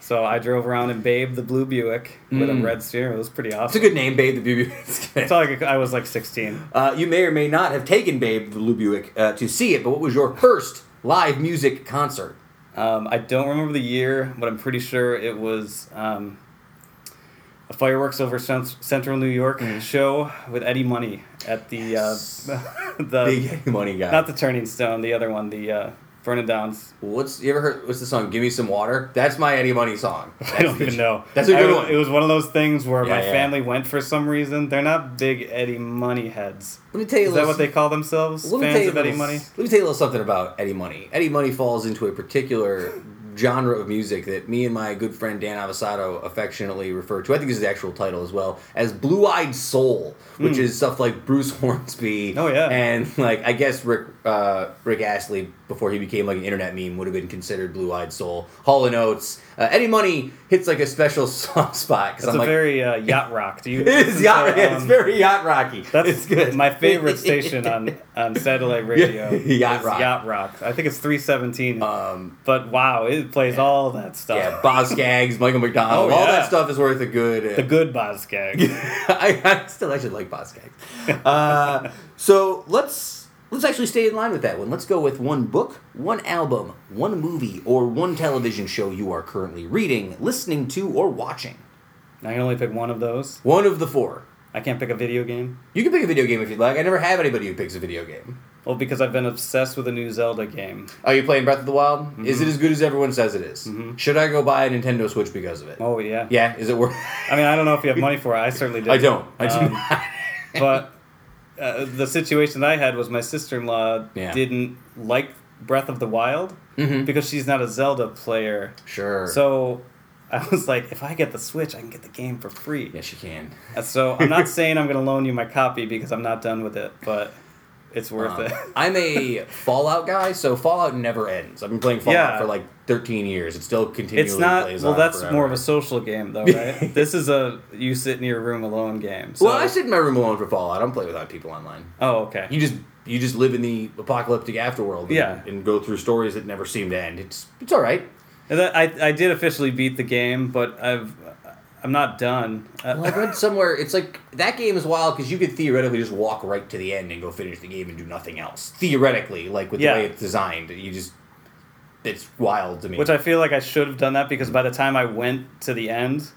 so I drove around in Babe, the blue Buick, with a Mm. red steering wheel. It was pretty awesome. It's a good name, Babe the Blue Buick. It's all like I was like sixteen. Uh, you may or may not have taken Babe the Blue Buick uh, to see it, but what was your first live music concert? Um, I don't remember the year, but I'm pretty sure it was um, a fireworks over Cent- Central New York Mm. show with Eddie Money at the uh, the Big money guy. not the Turning Stone, the other one, the uh, Vernon Downs. What's you ever heard? What's the song? Give me some water. That's my Eddie Money song. That's I don't the- even know. That's a I good was- one. It was one of those things where Yeah, my yeah. family went for some reason. They're not big Eddie Money heads. Let me tell you. a Is that what they call themselves? Let me tell Fans of a Eddie Money? Let me tell you a little something about Eddie Money. Eddie Money falls into a particular genre of music that me and my good friend Dan Avasado affectionately refer to. I think this is the actual title as well as Blue Eyed Soul, which is stuff like Bruce Hornsby. Oh, yeah. and like I guess Rick uh, Rick Astley before he became like an internet meme would have been considered Blue Eyed Soul. Hall and Oates. Uh, Eddie Money hits like a special soft spot because I'm a like. very uh, yacht rock. Do you? it is yacht. So, yeah, it's um, very yacht rocky. That's it's good. My favorite station on, on satellite radio. Yacht Rock. Yacht Rock. I think it's 317. Um, but wow, it plays all that stuff. yeah, Boz Skaggs, Michael McDonald, Oh, all yeah. that stuff is worth a good. The good Boz gag. I, I still actually like Boz Skaggs. Uh, so let's let's actually stay in line with that one. Let's go with one book, one album, one movie, or one television show you are currently reading, listening to, or watching. I can only pick one of those. One of the four. I can't pick a video game. You can pick a video game if you'd like. I never have anybody who picks a video game. Well, because I've been obsessed with a new Zelda game. Are you playing Breath of the Wild? Is Mm-hmm. it as good as everyone says it is? Mm-hmm. Should I go buy a Nintendo Switch because of it? Oh yeah. Yeah, is it worth? I mean, I don't know if you have money for it. I certainly do. I don't. I do Um, not. but uh, the situation that I had was my sister in law Yeah. didn't like Breath of the Wild Mhm. because she's not a Zelda player. Sure. So I was like, if I get the Switch, I can get the game for free. yes, you can. Uh, So I'm not saying I'm going to loan you my copy because I'm not done with it, but it's worth Um, it. I'm a Fallout guy, so Fallout never ends. I've been playing Fallout Yeah. for like 13 years. It still continually It's not plays well. That's forever. more of a social game, though, right? this is a you sit in your room alone game. So, Well, I sit in my room alone for Fallout. I don't play with other people online. Oh, okay. You just you just live in the apocalyptic afterworld. And, Yeah. and go through stories that never seem to end. It's it's all right. And I I did officially beat the game, but I've I'm not done. Uh, Well, I read somewhere it's like that game is wild because you could theoretically just walk right to the end and go finish the game and do nothing else. Theoretically, like with Yeah. the way it's designed, you just it's wild to me. which I feel like I should have done that because by the time I went to the end,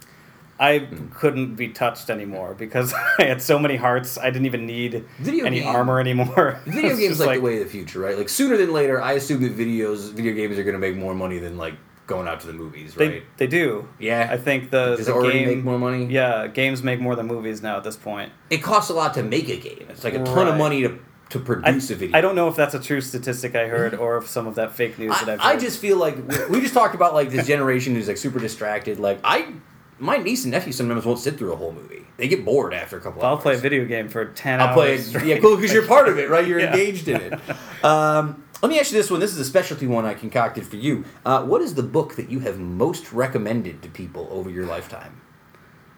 I Hmm. couldn't be touched anymore because I had so many hearts. I didn't even need Video any game- armor anymore. Video games just like, the way of the future, right? Like sooner than later, I assume that videos, video games are going to make more money than like going out to the movies, they right? they do. Yeah. I think the, Does the it already game make more money? Yeah, games make more than movies now at this point. It costs a lot to make a game. It's like a ton of money to to produce a video. I don't know if that's a true statistic I heard or if some of that fake news that I've I, I just feel like we, we just talked about like this generation who's like super distracted. Like I, my niece and nephew sometimes won't sit through a whole movie. They get bored after a couple. Of I'll hours. play a video game for 10 I'll hours. play straight. Yeah, cool because you're part of it, right? You're Yeah. engaged in it. Um, let me ask you this one. This is a specialty one I concocted for you. Uh, what is the book that you have most recommended to people over your lifetime?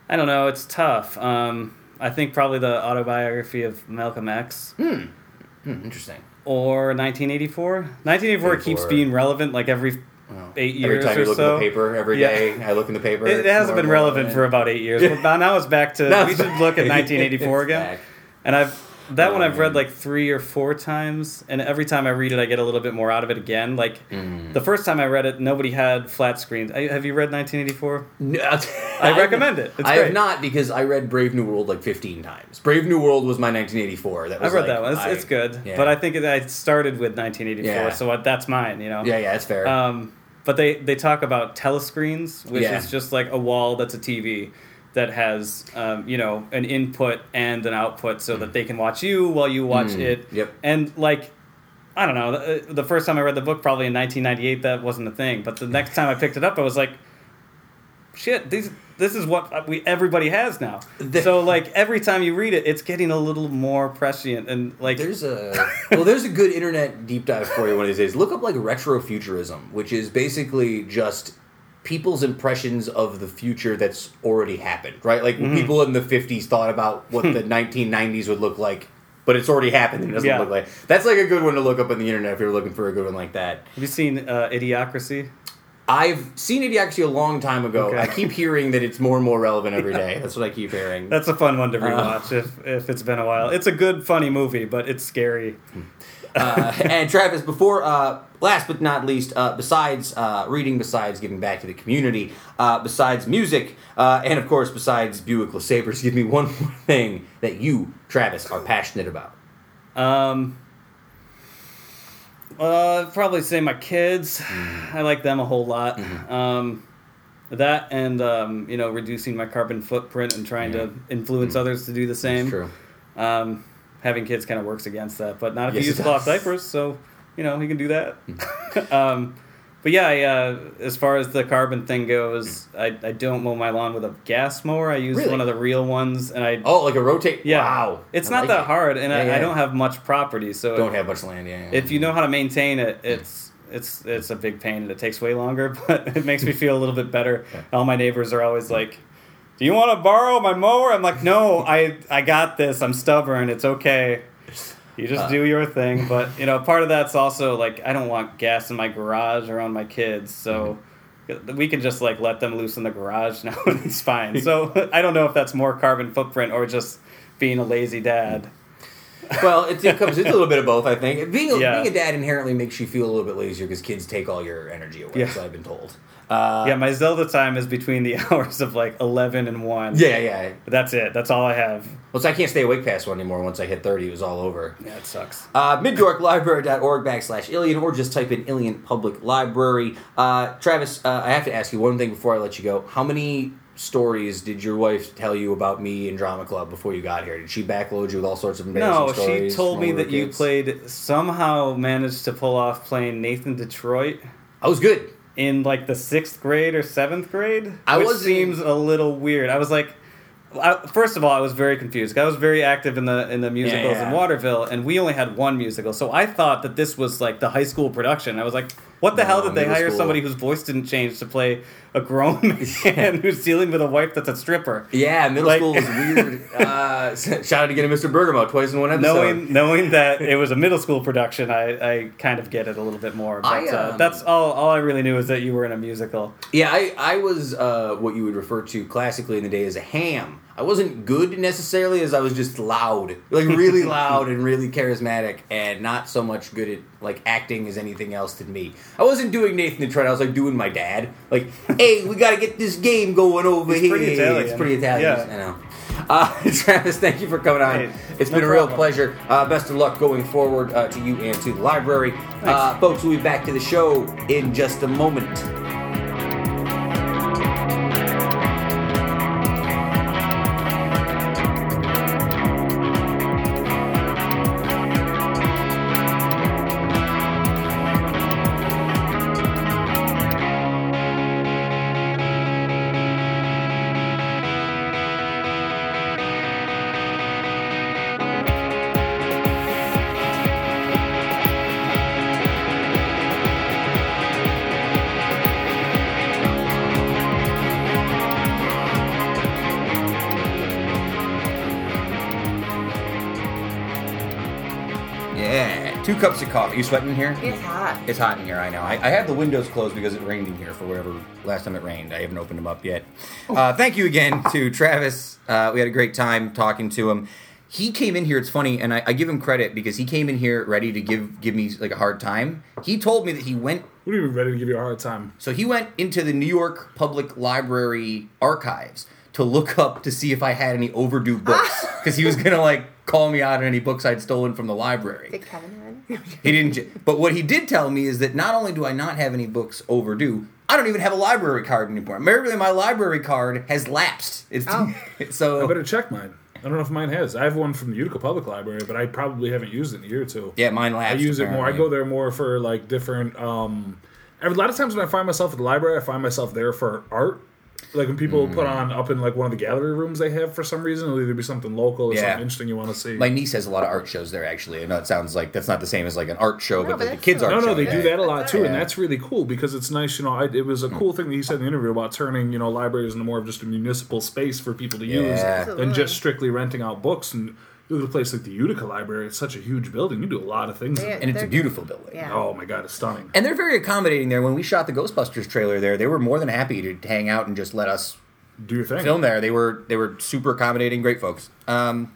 I don't know. It's tough. Um, I think probably the autobiography of Malcolm X Hmm, interesting. or 1984. 1984 keeps being relevant like every Well, eight every time you look so. in the paper, every Yeah. day I look in the paper. It, it hasn't been relevant for about eight years, but now, it's back to. We should look at 1984 again. back. And I've that one I've read like three or four times, and every time I read it, I get a little bit more out of it again. Like Mm. the first time I read it, nobody had flat screens. I, have you read 1984? No, I recommend it. It's I great. have not because I read Brave New World like 15 times. Brave New World was my 1984. That was I've read like, that one. It's, I- it's good, yeah. but I think it, I started with 1984, Yeah. so I- that's mine. You know. yeah, yeah, it's fair. Um, but they they talk about telescreens, which Yeah. is just like a wall that's a TV that has um, you know an input and an output, so that they can watch you while you watch Mm, it. yep. And like. I don't know. The, the first time I read the book, probably in 1998, that wasn't a thing. But the next time I picked it up, I was like, "Shit, these this is what we everybody has now." So like every time you read it, it's getting a little more prescient and like There's a well, there's a good internet deep dive for you one of these days. Look up like retrofuturism, which is basically just people's impressions of the future that's already happened, right? Like Mm-hmm. people in the 50s thought about what the 1990s would look like, but it's already happened and it doesn't Yeah. look like. That's like a good one to look up on the internet if you're looking for a good one like that. have you seen uh, Idiocracy? I've seen Idiocracy a long time ago. Okay. I keep hearing that it's more and more relevant every day. That's what I keep hearing. That's a fun one to Uh. rewatch if, if it's been a while. It's a good, funny movie, but it's scary. Uh, and Travis, before uh, last but not least, uh, besides uh, reading, besides giving back to the community, uh, besides music, uh, and of course, besides Buick LeSabres, give me one more thing that you, Travis, are passionate about. Um, uh, probably say my kids. Mm-hmm. I like them a whole lot. Um, that and um, you know reducing my carbon footprint and trying to influence others to do the same. True. Um, having kids kind of works against that, but not if Yes, you use cloth diapers. So you know you can do that. um, but yeah, I, uh, as far as the carbon thing goes, I, I don't mow my lawn with a gas mower. I use Really? one of the real ones, and I Oh, like a rotate. yeah, Wow. it's I not like that it. hard, and Yeah, I, yeah. I don't have much property, so Don't have much land. Yeah. yeah. if you know how to maintain it, it's it's it's a big pain and it takes way longer, but it makes me feel a little bit better. All my neighbors are always like, "Do you want to borrow my mower?" I'm like, "No, I I got this. I'm stubborn. It's okay. You just Uh. do your thing." But you know, part of that's also like I don't want gas in my garage around my kids, so. We can just like let them loose in the garage now, and it's fine. So I don't know if that's more carbon footprint or just being a lazy dad. Well, it, it comes. It's a little bit of both. I think being a, Yeah. being a dad inherently makes you feel a little bit lazier because kids take all your energy away. Yeah. So I've been told. Uh, yeah, my Zelda time is between the hours of like eleven and one. yeah, yeah. But that's it. That's all I have. Well, so I can't stay awake past one anymore. Once I hit thirty, it was all over. Yeah, it sucks. Uh, MidYorkLibrary.org backslash Ilion, or just type in Ilion Public Library. Uh, Travis, uh, I have to ask you one thing before I let you go. How many stories did your wife tell you about me and Drama Club before you got here? Did she backload you with all sorts of embarrassing No, stories? she told me we that you played somehow managed to pull off playing Nathan Detroit I was good. in like the sixth grade or seventh grade. I which wasn't- seems a little weird. I was like. I, first of all, I was very confused. I was very active in the in the musicals yeah. in Waterville, and we only had one musical. So I thought that this was like the high school production. I was like, "What the No, hell did they hire school. somebody whose voice didn't change to play a grown man who's dealing with a wife that's a stripper?" Yeah, middle Like- school was weird. Uh, shout out again to Mr. Bergamo, twice in one episode. knowing knowing that it was a middle school production, I, I kind of get it a little bit more. But I, uh, um, that's all. All I really knew is that you were in a musical. Yeah, I, I was uh, what you would refer to classically in the day as a ham. I wasn't good necessarily as I was just loud, like really loud and really charismatic, and not so much good at like acting as anything else to me. I wasn't doing Nathan Detroit. I was like doing my dad. Like, hey, we got to get this game going over here. pretty Italian. It's pretty Italian. Yeah. I know. Uh, Travis, thank you for coming on. Hey, it's no been a real problem. pleasure. Uh, best of luck going forward uh, to you and to the library. Uh, folks, we'll be back to the show in just a moment. Cups of coffee. You sweating in here? It's hot. It's hot in here. I know. I, I have the windows closed because it rained in here for whatever last time it rained. I haven't opened them up yet. Uh, thank you again to Travis. Uh, we had a great time talking to him. He came in here. It's funny, and I, I give him credit because he came in here ready to give give me like a hard time. He told me that he went What are you ready to give you a hard time? so he went into the New York Public Library archives to look up to see if I had any overdue books because he was gonna like call me out on any books I'd stolen from the library. Did Kevin win? He didn't. j- But what he did tell me is that not only do I not have any books overdue, I don't even have a library card anymore. Apparently, my library card has lapsed. It's Oh. so. I better check mine. I don't know if mine has. I have one from the Utica Public Library, but I probably haven't used it in a year or two. yeah, mine lapsed. I lapsed. use it more. I go there more for like different. um A lot of times when I find myself at the library, I find myself there for art. Like when people put Mm. on up in like one of the gallery rooms they have for some reason, it'll either be something local or Yeah. something interesting you want to see. My niece has a lot of art shows there. Actually, I know it sounds like that's not the same as like an art show, No, but, but like the kids still- art no, no, they do that a lot too, and that's really cool because it's nice. You know, I, it was a cool thing that he said in the interview about turning you know libraries into more of just a municipal space for people to use Yeah. than just strictly renting out books. And you look at a place like the Utica Library; it's such a huge building. You do a lot of things. in and it's a beautiful building. Yeah. Oh my god, it's stunning. And they're very accommodating there. When we shot the Ghostbusters trailer there, they were more than happy to hang out and just let us Do your thing. film there. They were they were super accommodating, great folks. Um,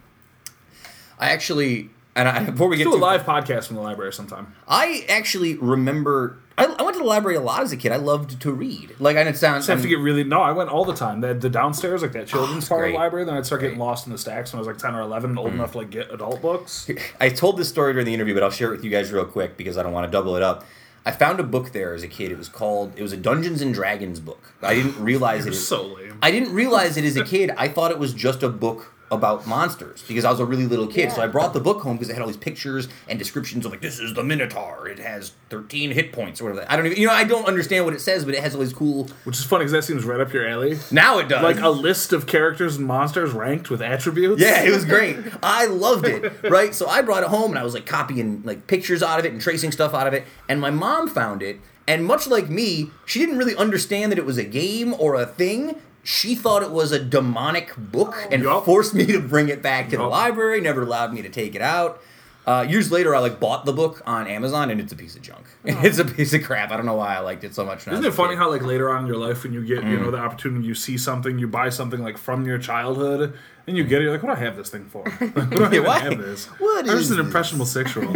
I actually, and I, before we get do a to live podcast from the library sometime. I actually remember. I, I went to the library a lot as a kid. I loved to read. Like, and it sounds. Have to get really no. I went all the time. The, the downstairs, like that ah, children's it's part of the library. Then I'd start getting lost in the stacks when I was like ten or eleven, old mm. enough to like get adult books. I told this story during the interview, but I'll share it with you guys real quick because I don't want to double it up. I found a book there as a kid. It was called. It was a Dungeons and Dragons book. I didn't realize it. So lame. I didn't realize it as a kid. I thought it was just a book about monsters because I was a really little kid. So I brought the book home because it had all these pictures and descriptions of like this is the Minotaur. It has 13 hit points or whatever. I don't even you know I don't understand what it says, but it has all these cool. Which is funny because that seems right up your alley. Now it does. Like a list of characters and monsters ranked with attributes. Yeah, it was great. I loved it. Right? So I brought it home and I was like copying like pictures out of it and tracing stuff out of it. And my mom found it. And much like me, she didn't really understand that it was a game or a thing. She thought it was a demonic book and Yup. forced me to bring it back to the library, never allowed me to take it out. Uh, years later, I like bought the book on Amazon, and it's a piece of junk. It's a piece of crap. I don't know why I liked it so much. Isn't it funny kid. how like later on in your life when you get you know Mm. the opportunity you see something you buy something like from your childhood and you get it you're like what do I have this thing for? Like, what do I have this? What I'm is just an this? impressionable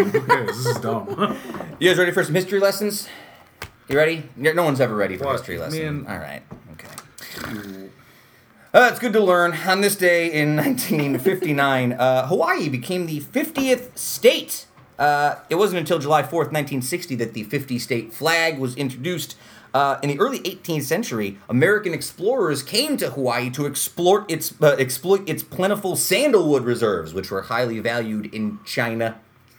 old. Who cares? This is dumb. You guys ready for some history lessons? You ready? No one's ever ready for What? history lesson. Me and- All right. Uh, it's good to learn. On this day in 1959, uh, Hawaii became the 50th state. Uh, it wasn't until July 4th, 1960, that the 50 state flag was introduced. Uh, in the early 18th century, American explorers came to Hawaii to explore its uh, exploit its plentiful sandalwood reserves, which were highly valued in China.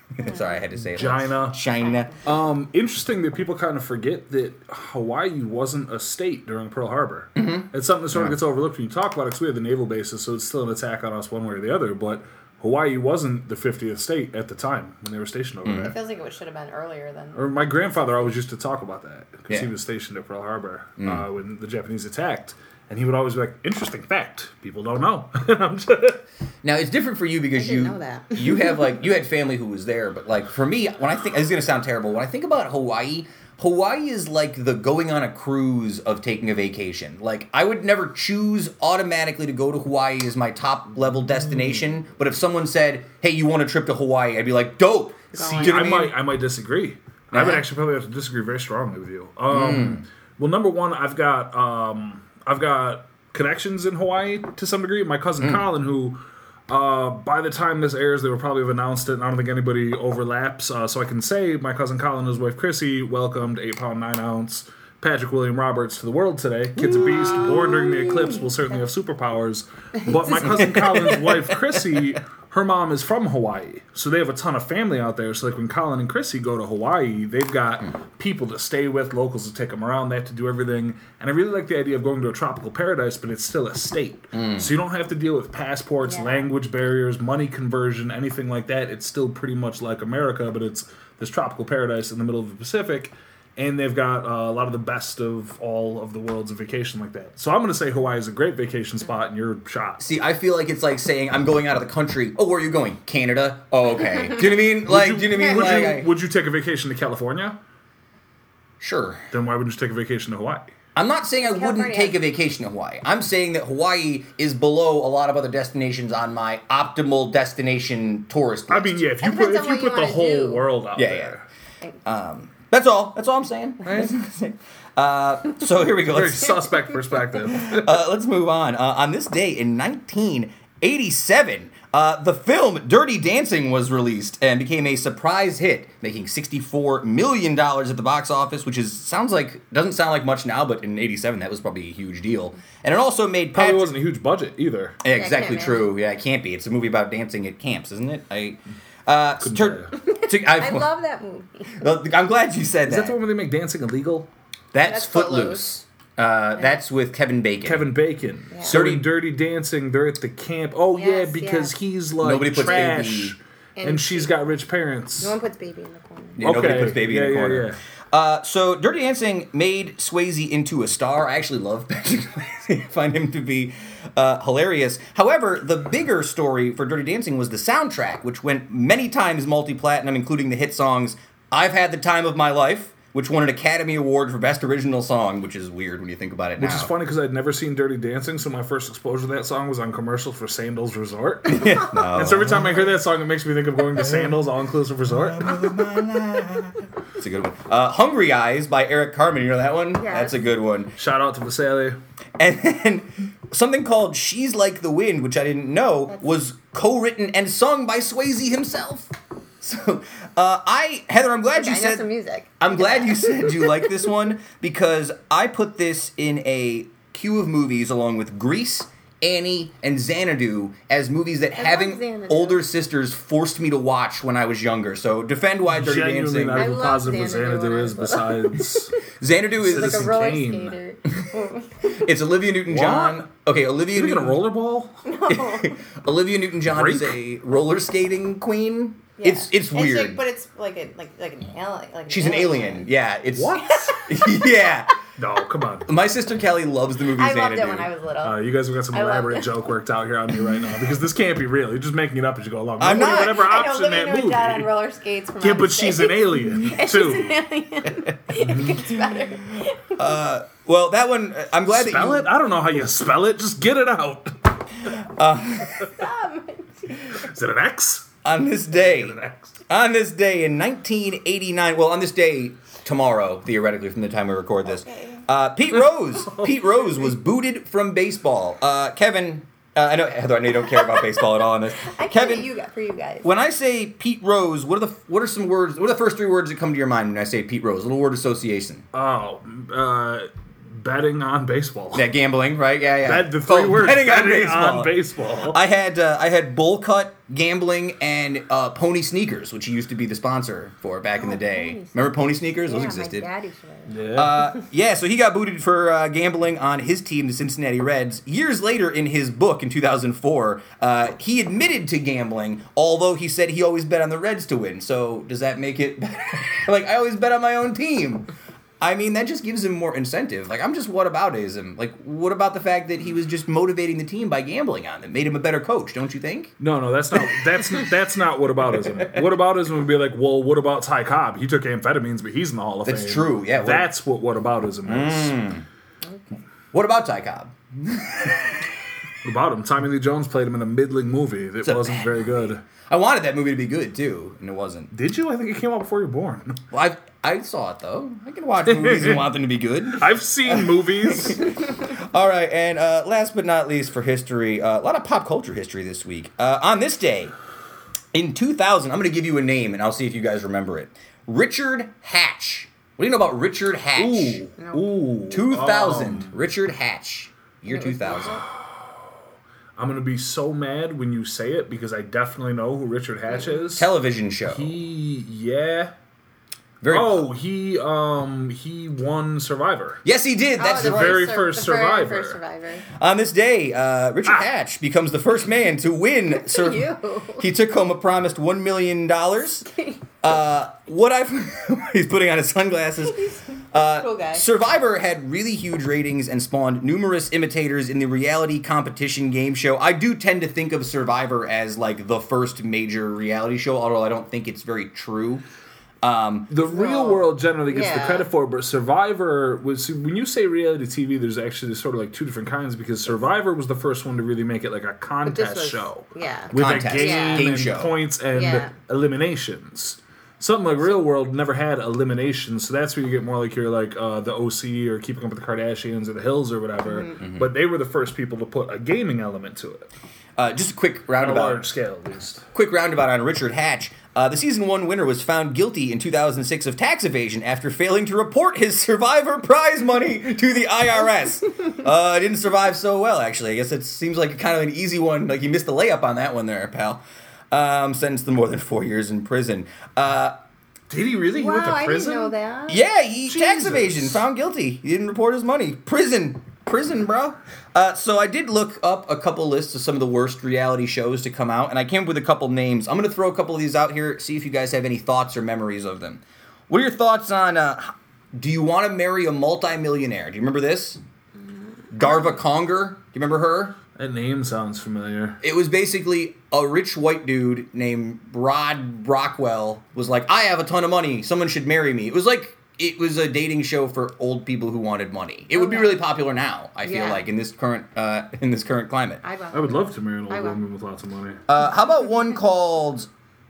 Sorry, I had to say it. like- China. China. Um, interesting that people kind of forget that Hawaii wasn't a state during Pearl Harbor. Mm-hmm. It's something that sort of gets overlooked when you talk about it because we had the naval bases, so it's still an attack on us one way or the other. But Hawaii wasn't the 50th state at the time when they were stationed over It there. It feels like it should have been earlier than. Or my grandfather always used to talk about that because Yeah. he was stationed at Pearl Harbor uh, when the Japanese attacked, and he would always be like, "Interesting fact, people don't know." And I'm just- Now it's different for you because you know that. you have like you had family who was there, but like for me, when I think this is gonna sound terrible, when I think about Hawaii, Hawaii is like the going on a cruise of taking a vacation. Like I would never choose automatically to go to Hawaii as my top level destination, but if someone said, "Hey, you want a trip to Hawaii?" I'd be like, "Dope." See, you know I I mean? might I might disagree. I would actually probably have to disagree very strongly with you. Um, Well, number one, I've got um, I've got connections in Hawaii to some degree. My cousin Colin, who uh, by the time this airs, they will probably have announced it. And I don't think anybody overlaps, uh, so I can say my cousin Colin and his wife Chrissy welcomed eight pound nine ounce. Patrick William Roberts to the world today. Kid's a beast, born during the eclipse, will certainly have superpowers. But my cousin Colin's wife, Chrissy, her mom is from Hawaii. So they have a ton of family out there. So like when Colin and Chrissy go to Hawaii, they've got hmm. people to stay with, locals to take them around, they have to do everything. And I really like the idea of going to a tropical paradise, but it's still a state. Hmm. So you don't have to deal with passports, Yeah. language barriers, money conversion, anything like that. It's still pretty much like America, but it's this tropical paradise in the middle of the Pacific. And they've got uh, a lot of the best of all of the world's of vacation like that. So I'm going to say Hawaii is a great vacation spot, and you're shot. See, I feel like it's like saying I'm going out of the country. Oh, where are you going? Canada. Oh, okay. Do you know what I mean? Like, do you know what I mean? Would Like, you, I- would you take a vacation to California? sure. Then why wouldn't you take a vacation to Hawaii? I'm not saying I wouldn't take a vacation to Hawaii. I'm saying that Hawaii is below a lot of other destinations on my optimal destination tourist list. I mean, yeah, if you put if you what you put the whole do. world out Yeah, there. Um, that's all. That's all I'm saying. Uh, so here we go. Very Let's, suspect perspective. uh, let's move on. Uh, on this day in 1987, uh, the film Dirty Dancing was released and became a surprise hit, making $64 million at the box office, which is sounds like doesn't sound like much now, but in '87 that was probably a huge deal. And it also made Probably Patrick- wasn't a huge budget either. Yeah, exactly can't true. Yeah, it can't be. It's a movie about dancing at camps, isn't it? I. Uh, Couldn't tur- to- I, I love that movie. I'm glad you said Is that. that the one where they make dancing illegal? That's, That's Footloose. Footloose. Uh, That's with Kevin Bacon. Kevin Bacon. Yeah. So Dirty- Dirty Dancing, they're at the camp. Oh yeah, because yeah. he's like Nobody puts trash, baby- and, And she's she- got rich parents. No one puts baby in the corner. Yeah, nobody Okay. puts baby Yeah, in the yeah, corner. yeah. Uh, so Dirty Dancing made Swayze into a star. I actually love Patrick Swayze. I find him to be uh, hilarious. However, the bigger story for Dirty Dancing was the soundtrack, which went many times multi-platinum, including the hit songs "I've Had the Time of My Life," which won an Academy Award for Best Original Song, which is weird when you think about it Which now. is funny because I'd never seen Dirty Dancing, so my first exposure to that song was on commercials for Sandals Resort. And so every time I hear that song, it makes me think of going to Sandals All Inclusive Resort. It's a good one. Uh, "Hungry Eyes" by Eric Carmen. You know that one? Yes. That's a good one. Shout out to Vasily. And then something called She's Like the Wind, which I didn't know, was co written and sung by Swayze himself. So, uh, I, Heather, I'm glad Okay, you I said. some music. I'm glad you said you like this one because I put this in a queue of movies along with Grease Annie, and Xanadu as movies that I having older sisters forced me to watch when I was younger. So defend why Dirty Genuinely Dancing. not I love positive what Xanadu when Xanadu is besides. Xanadu is like a roller Kane. skater. it's Olivia Newton-John. Okay, Olivia You Newton. gonna rollerball? Olivia Newton-John is a roller skating queen. Yeah. It's it's weird. like, but it's like a like like an alien. Like She's an alien. Yeah, it's What? yeah. No, come on. My sister Kelly loves the movie I Xanadu. loved it when I was little. Uh, you guys have got some I love elaborate it. joke worked out here on me right now because this can't be real. You're just making it up as you go along. I'm Nobody not. would ever I know option Olivia that movie. Newton-John on roller skates from Yeah, outer but she's an space. alien And too. She's an alien. it gets better. Well, that one uh, I'm glad Spell that it? I don't know how you spell it. Just get it out. Stop. Is it an X? on this day, An X. on this day in 1989. Well, on this day tomorrow, theoretically, from the time we record this, Okay. uh, Pete Rose. Pete Rose was booted from baseball. Uh, Kevin, uh, I know Heather. I know you don't care about baseball at all. On this, I Kevin, you got for you guys. When I say Pete Rose, what are the what are some words? What are the first three words that come to your mind when I say Pete Rose? little word association. Oh, uh, betting on baseball. Yeah, gambling, right? Yeah, yeah. That, the three Oh, words. betting on betting baseball. on baseball. I had uh, I had bull cut gambling and uh, pony sneakers, which he used to be the sponsor for back in the Oh, day. Pony Remember pony sneakers? Those yeah, existed. My daddy yeah. Uh, yeah, so he got booted for uh, gambling on his team, the Cincinnati Reds. Years later, in his book in 2004, uh, he admitted to gambling, although he said he always bet on the Reds to win. So does that make it better? like I always bet on my own team? I mean, that just gives him more incentive. Like I'm just what aboutism? Like what about the fact that he was just motivating the team by gambling on them? Made him a better coach, don't you think? no, no, that's not. That's that's not what aboutism. What aboutism would be like? Well, what about Ty Cobb? He took amphetamines, but he's in the Hall of That's Fame. That's true, yeah, what- that's what what aboutism is. Mm. What about Ty Cobb? What about him? Tommy Lee Jones played him in a middling movie that wasn't very good. I wanted that movie to be good too, and it wasn't. Did you? I think it came out before you were born. Well, I I saw it though. I can watch movies and want them to be good. I've seen movies. All right, and uh, last but not least for history, uh, a lot of pop culture history this week. Uh, on this day, in 2000, I'm going to give you a name, and I'll see if you guys remember it. Richard Hatch. What do you know about Richard Hatch? Ooh, ooh. 2000. Um, Year Hatch. Year 2000. I'm gonna be so mad when you say it because I definitely know who Richard Hatch is. Television show. he, yeah. Very. Oh, he um he won Survivor. Yes, he did. That's the voice very sur- first the very Survivor. first survivor. On this day, uh, Richard Ah. Hatch becomes the first man to win. Sur- you. He took home a promised one million dollars. Uh, what I've he's putting on his sunglasses. Uh, Cool guy. Survivor had really huge ratings and spawned numerous imitators in the reality competition game show. I do tend to think of Survivor as like the first major reality show, although I don't think it's very true. Um, The real Well, world generally gets the credit for it, but Survivor was when you say reality TV, there's actually sort of like two different kinds because Survivor was the first one to really make it like a contest was show yeah. with Contest. a game, Yeah. Game and show. points and Yeah. eliminations. Something like Real World never had eliminations, so that's where you get more like your like uh, the OC or Keeping Up with the Kardashians or the Hills or whatever. Mm-hmm. But they were the first people to put a gaming element to it uh, just a quick on a roundabout. large scale, at least. Quick roundabout on Richard Hatch. Uh, the season one winner was found guilty in 2006 of tax evasion after failing to report his survivor prize money to the IRS. uh, didn't survive so well, actually. I guess it seems like kind of an easy one. Like you missed the layup on that one there, pal. Um, sentenced to more than four years in prison. Uh, Did he really? he went Wow, to I didn't know that. yeah, he tax evasion, found guilty. He didn't report his money. Prison. Prison, bro. Uh, so I did look up a couple lists of some of the worst reality shows to come out, and I came up with a couple names. I'm going to throw a couple of these out here, see if you guys have any thoughts or memories of them. What are your thoughts on uh, Do You Want to Marry a Multimillionaire? Do you remember this? Darva Conger. Do you remember her? That name sounds familiar. It was basically a rich white dude named Rod Rockwell was like, I have a ton of money. Someone should marry me. It was like it was a dating show for old people who wanted money. It would be really popular now. I feel Yeah. like in this current uh, in this current climate. I, I would love to marry an old woman with lots of money. Uh, how about one called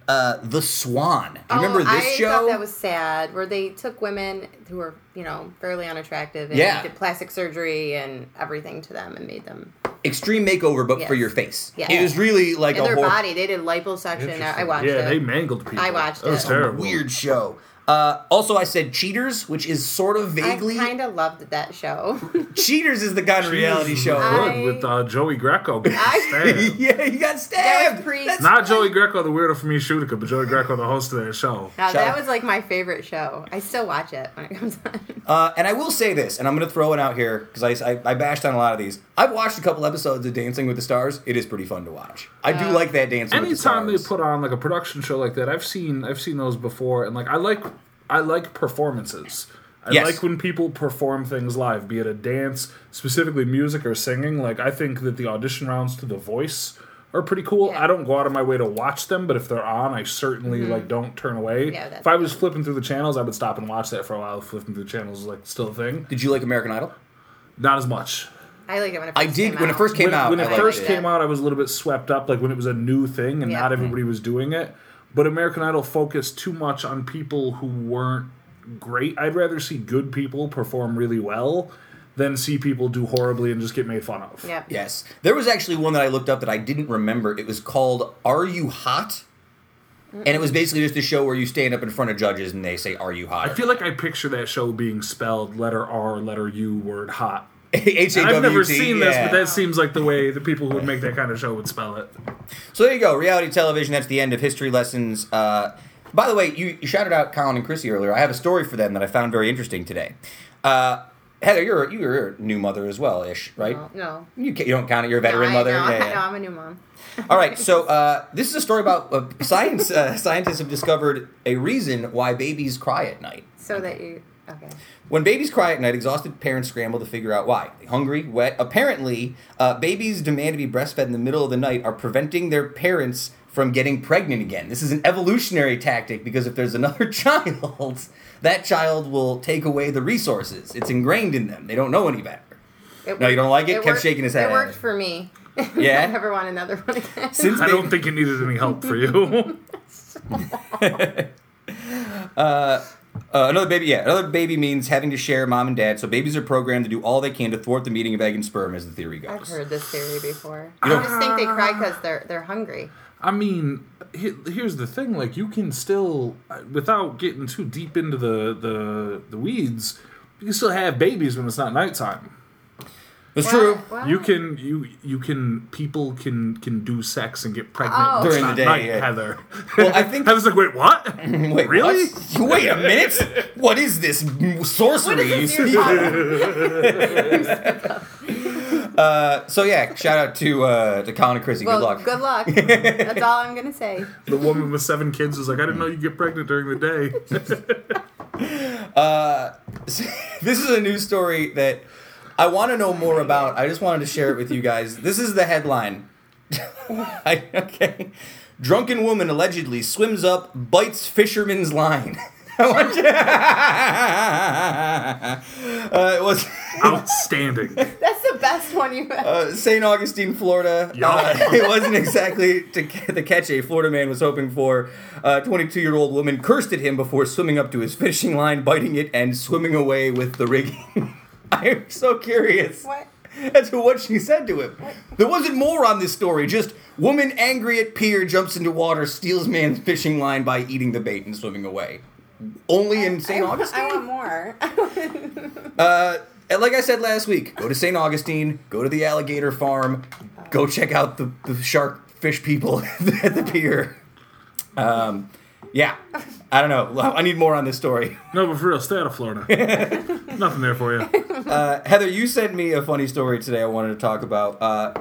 uh, The Swan? Do you remember this Oh, I show? thought that was sad, where they took women who were, you know, fairly unattractive and Yeah. did plastic surgery and everything to them and made them Extreme makeover, but for your face. Yeah. It was really like in a their hor- body. They did liposuction. I, I watched yeah, it. they mangled people. I watched That It was it. terrible. weird show. Uh, also, I said Cheaters, which is sort of vaguely. I kind of loved that show. Cheaters is the kind of reality show. Good I- with uh, Joey Greco getting I- stabbed. yeah, he got That stabbed. was pre- That's Not right. Joey Greco, the weirdo from East Utica, but Joey Greco, the host of that show. now that was like my favorite show. I still watch it when it comes on. Uh, and I will say this, and I'm going to throw it out here because I, I, I bashed on a lot of these. I've watched a couple episodes of Dancing with the Stars. It is pretty fun to watch. I do Uh, like that Dancing with the Anytime they put on like a production show like that, I've seen I've seen those before, and like I like I like performances. I Yes. like when people perform things live, be it a dance, specifically music or singing. Like I think that the audition rounds to The Voice are pretty cool. Yeah. I don't go out of my way to watch them, but if they're on, I certainly like don't turn away. Mm-hmm. Yeah, if I was flipping through the channels, I would stop and watch that for a while. Flipping through the channels is like still a thing. Did you like American Idol? Not as much. I like it when it first I did came when it out. first came when, out. when I it liked first it. came out, I was a little bit swept up, like when it was a new thing and Yeah. not mm-hmm. everybody was doing it. But American Idol focused too much on people who weren't great. I'd rather see good people perform really well than see people do horribly and just get made fun of. Yep. Yes, there was actually one that I looked up that I didn't remember. It was called "Are You Hot?" and it was basically just a show where you stand up in front of judges and they say, "Are you hot?" I feel like I picture that show being spelled letter R, letter U, word hot. H A And I've never W T, seen this, but that seems like the way the people who would make that kind of show would spell it. So there you go, reality television. That's the end of history lessons. Uh, by the way, you, you shouted out Colin and Chrissy earlier. I have a story for them that I found very interesting today. Uh, Heather, you're you're a new mother as well, ish, right? No, no. You, ca- you don't count it. You're a veteran no, I, mother. No, Yeah, yeah. no, I'm a new mom. All right, so uh, this is a story about uh, science. Uh, scientists have discovered a reason why babies cry at night. So that you. Okay. When babies cry at night, exhausted parents scramble to figure out why. Hungry, wet. Apparently, uh, babies' demand to be breastfed in the middle of the night are preventing their parents from getting pregnant again. This is an evolutionary tactic because if there's another child, that child will take away the resources. It's ingrained in them. They don't know any better. It No, you don't like it? Kept worked- shaking his head. It worked for me. Yeah? I never want another one again. Since I don't think it needed any help for you. Uh, Uh, another baby, yeah, another baby means having to share mom and dad. So babies are programmed to do all they can to thwart the meeting of egg and sperm, as the theory goes. I've heard this theory before. You I don't- just think they cry because they're they're hungry. I mean, he- here's the thing: like, you can still, without getting too deep into the the the weeds, you can still have babies when it's not nighttime. That's true. Well, You can you you can people can can do sex and get pregnant Oh. During the day, night, yeah. Heather. Well, I think- I was like, wait, what? Wait, Really? what? Wait a minute. What is this sorcery? What you is this uh, so yeah, shout out to uh, to Colin and Chrissy. well, good luck. good luck. That's all I'm gonna say. The woman with seven kids was like, I didn't know you get pregnant during the day. Uh, this is a news story that I want to know more about. I just wanted to share it with you guys. This is the headline. I, okay. Drunken woman allegedly swims up, bites fisherman's line. I want you. uh, it was Outstanding. That's the best one you have. uh, St. Augustine, Florida. Yeah. Uh, it wasn't exactly to ca- the catch a Florida man was hoping for. A 22 year old woman cursed at him before swimming up to his fishing line, biting it, and swimming away with the rigging. I'm so curious What? as to what she said to him. There wasn't more on this story. Just woman angry at pier jumps into water, steals man's fishing line by eating the bait and swimming away. Only in St. I, Augustine. I want more. Uh, and like I said last week, go to St. Augustine, go to the alligator farm, go check out the, the shark fish people at the pier. Um, yeah, I don't know. I need more on this story. No, but for real, stay out of Florida. Nothing there for you. Uh, Heather, you sent me a funny story today I wanted to talk about. Uh,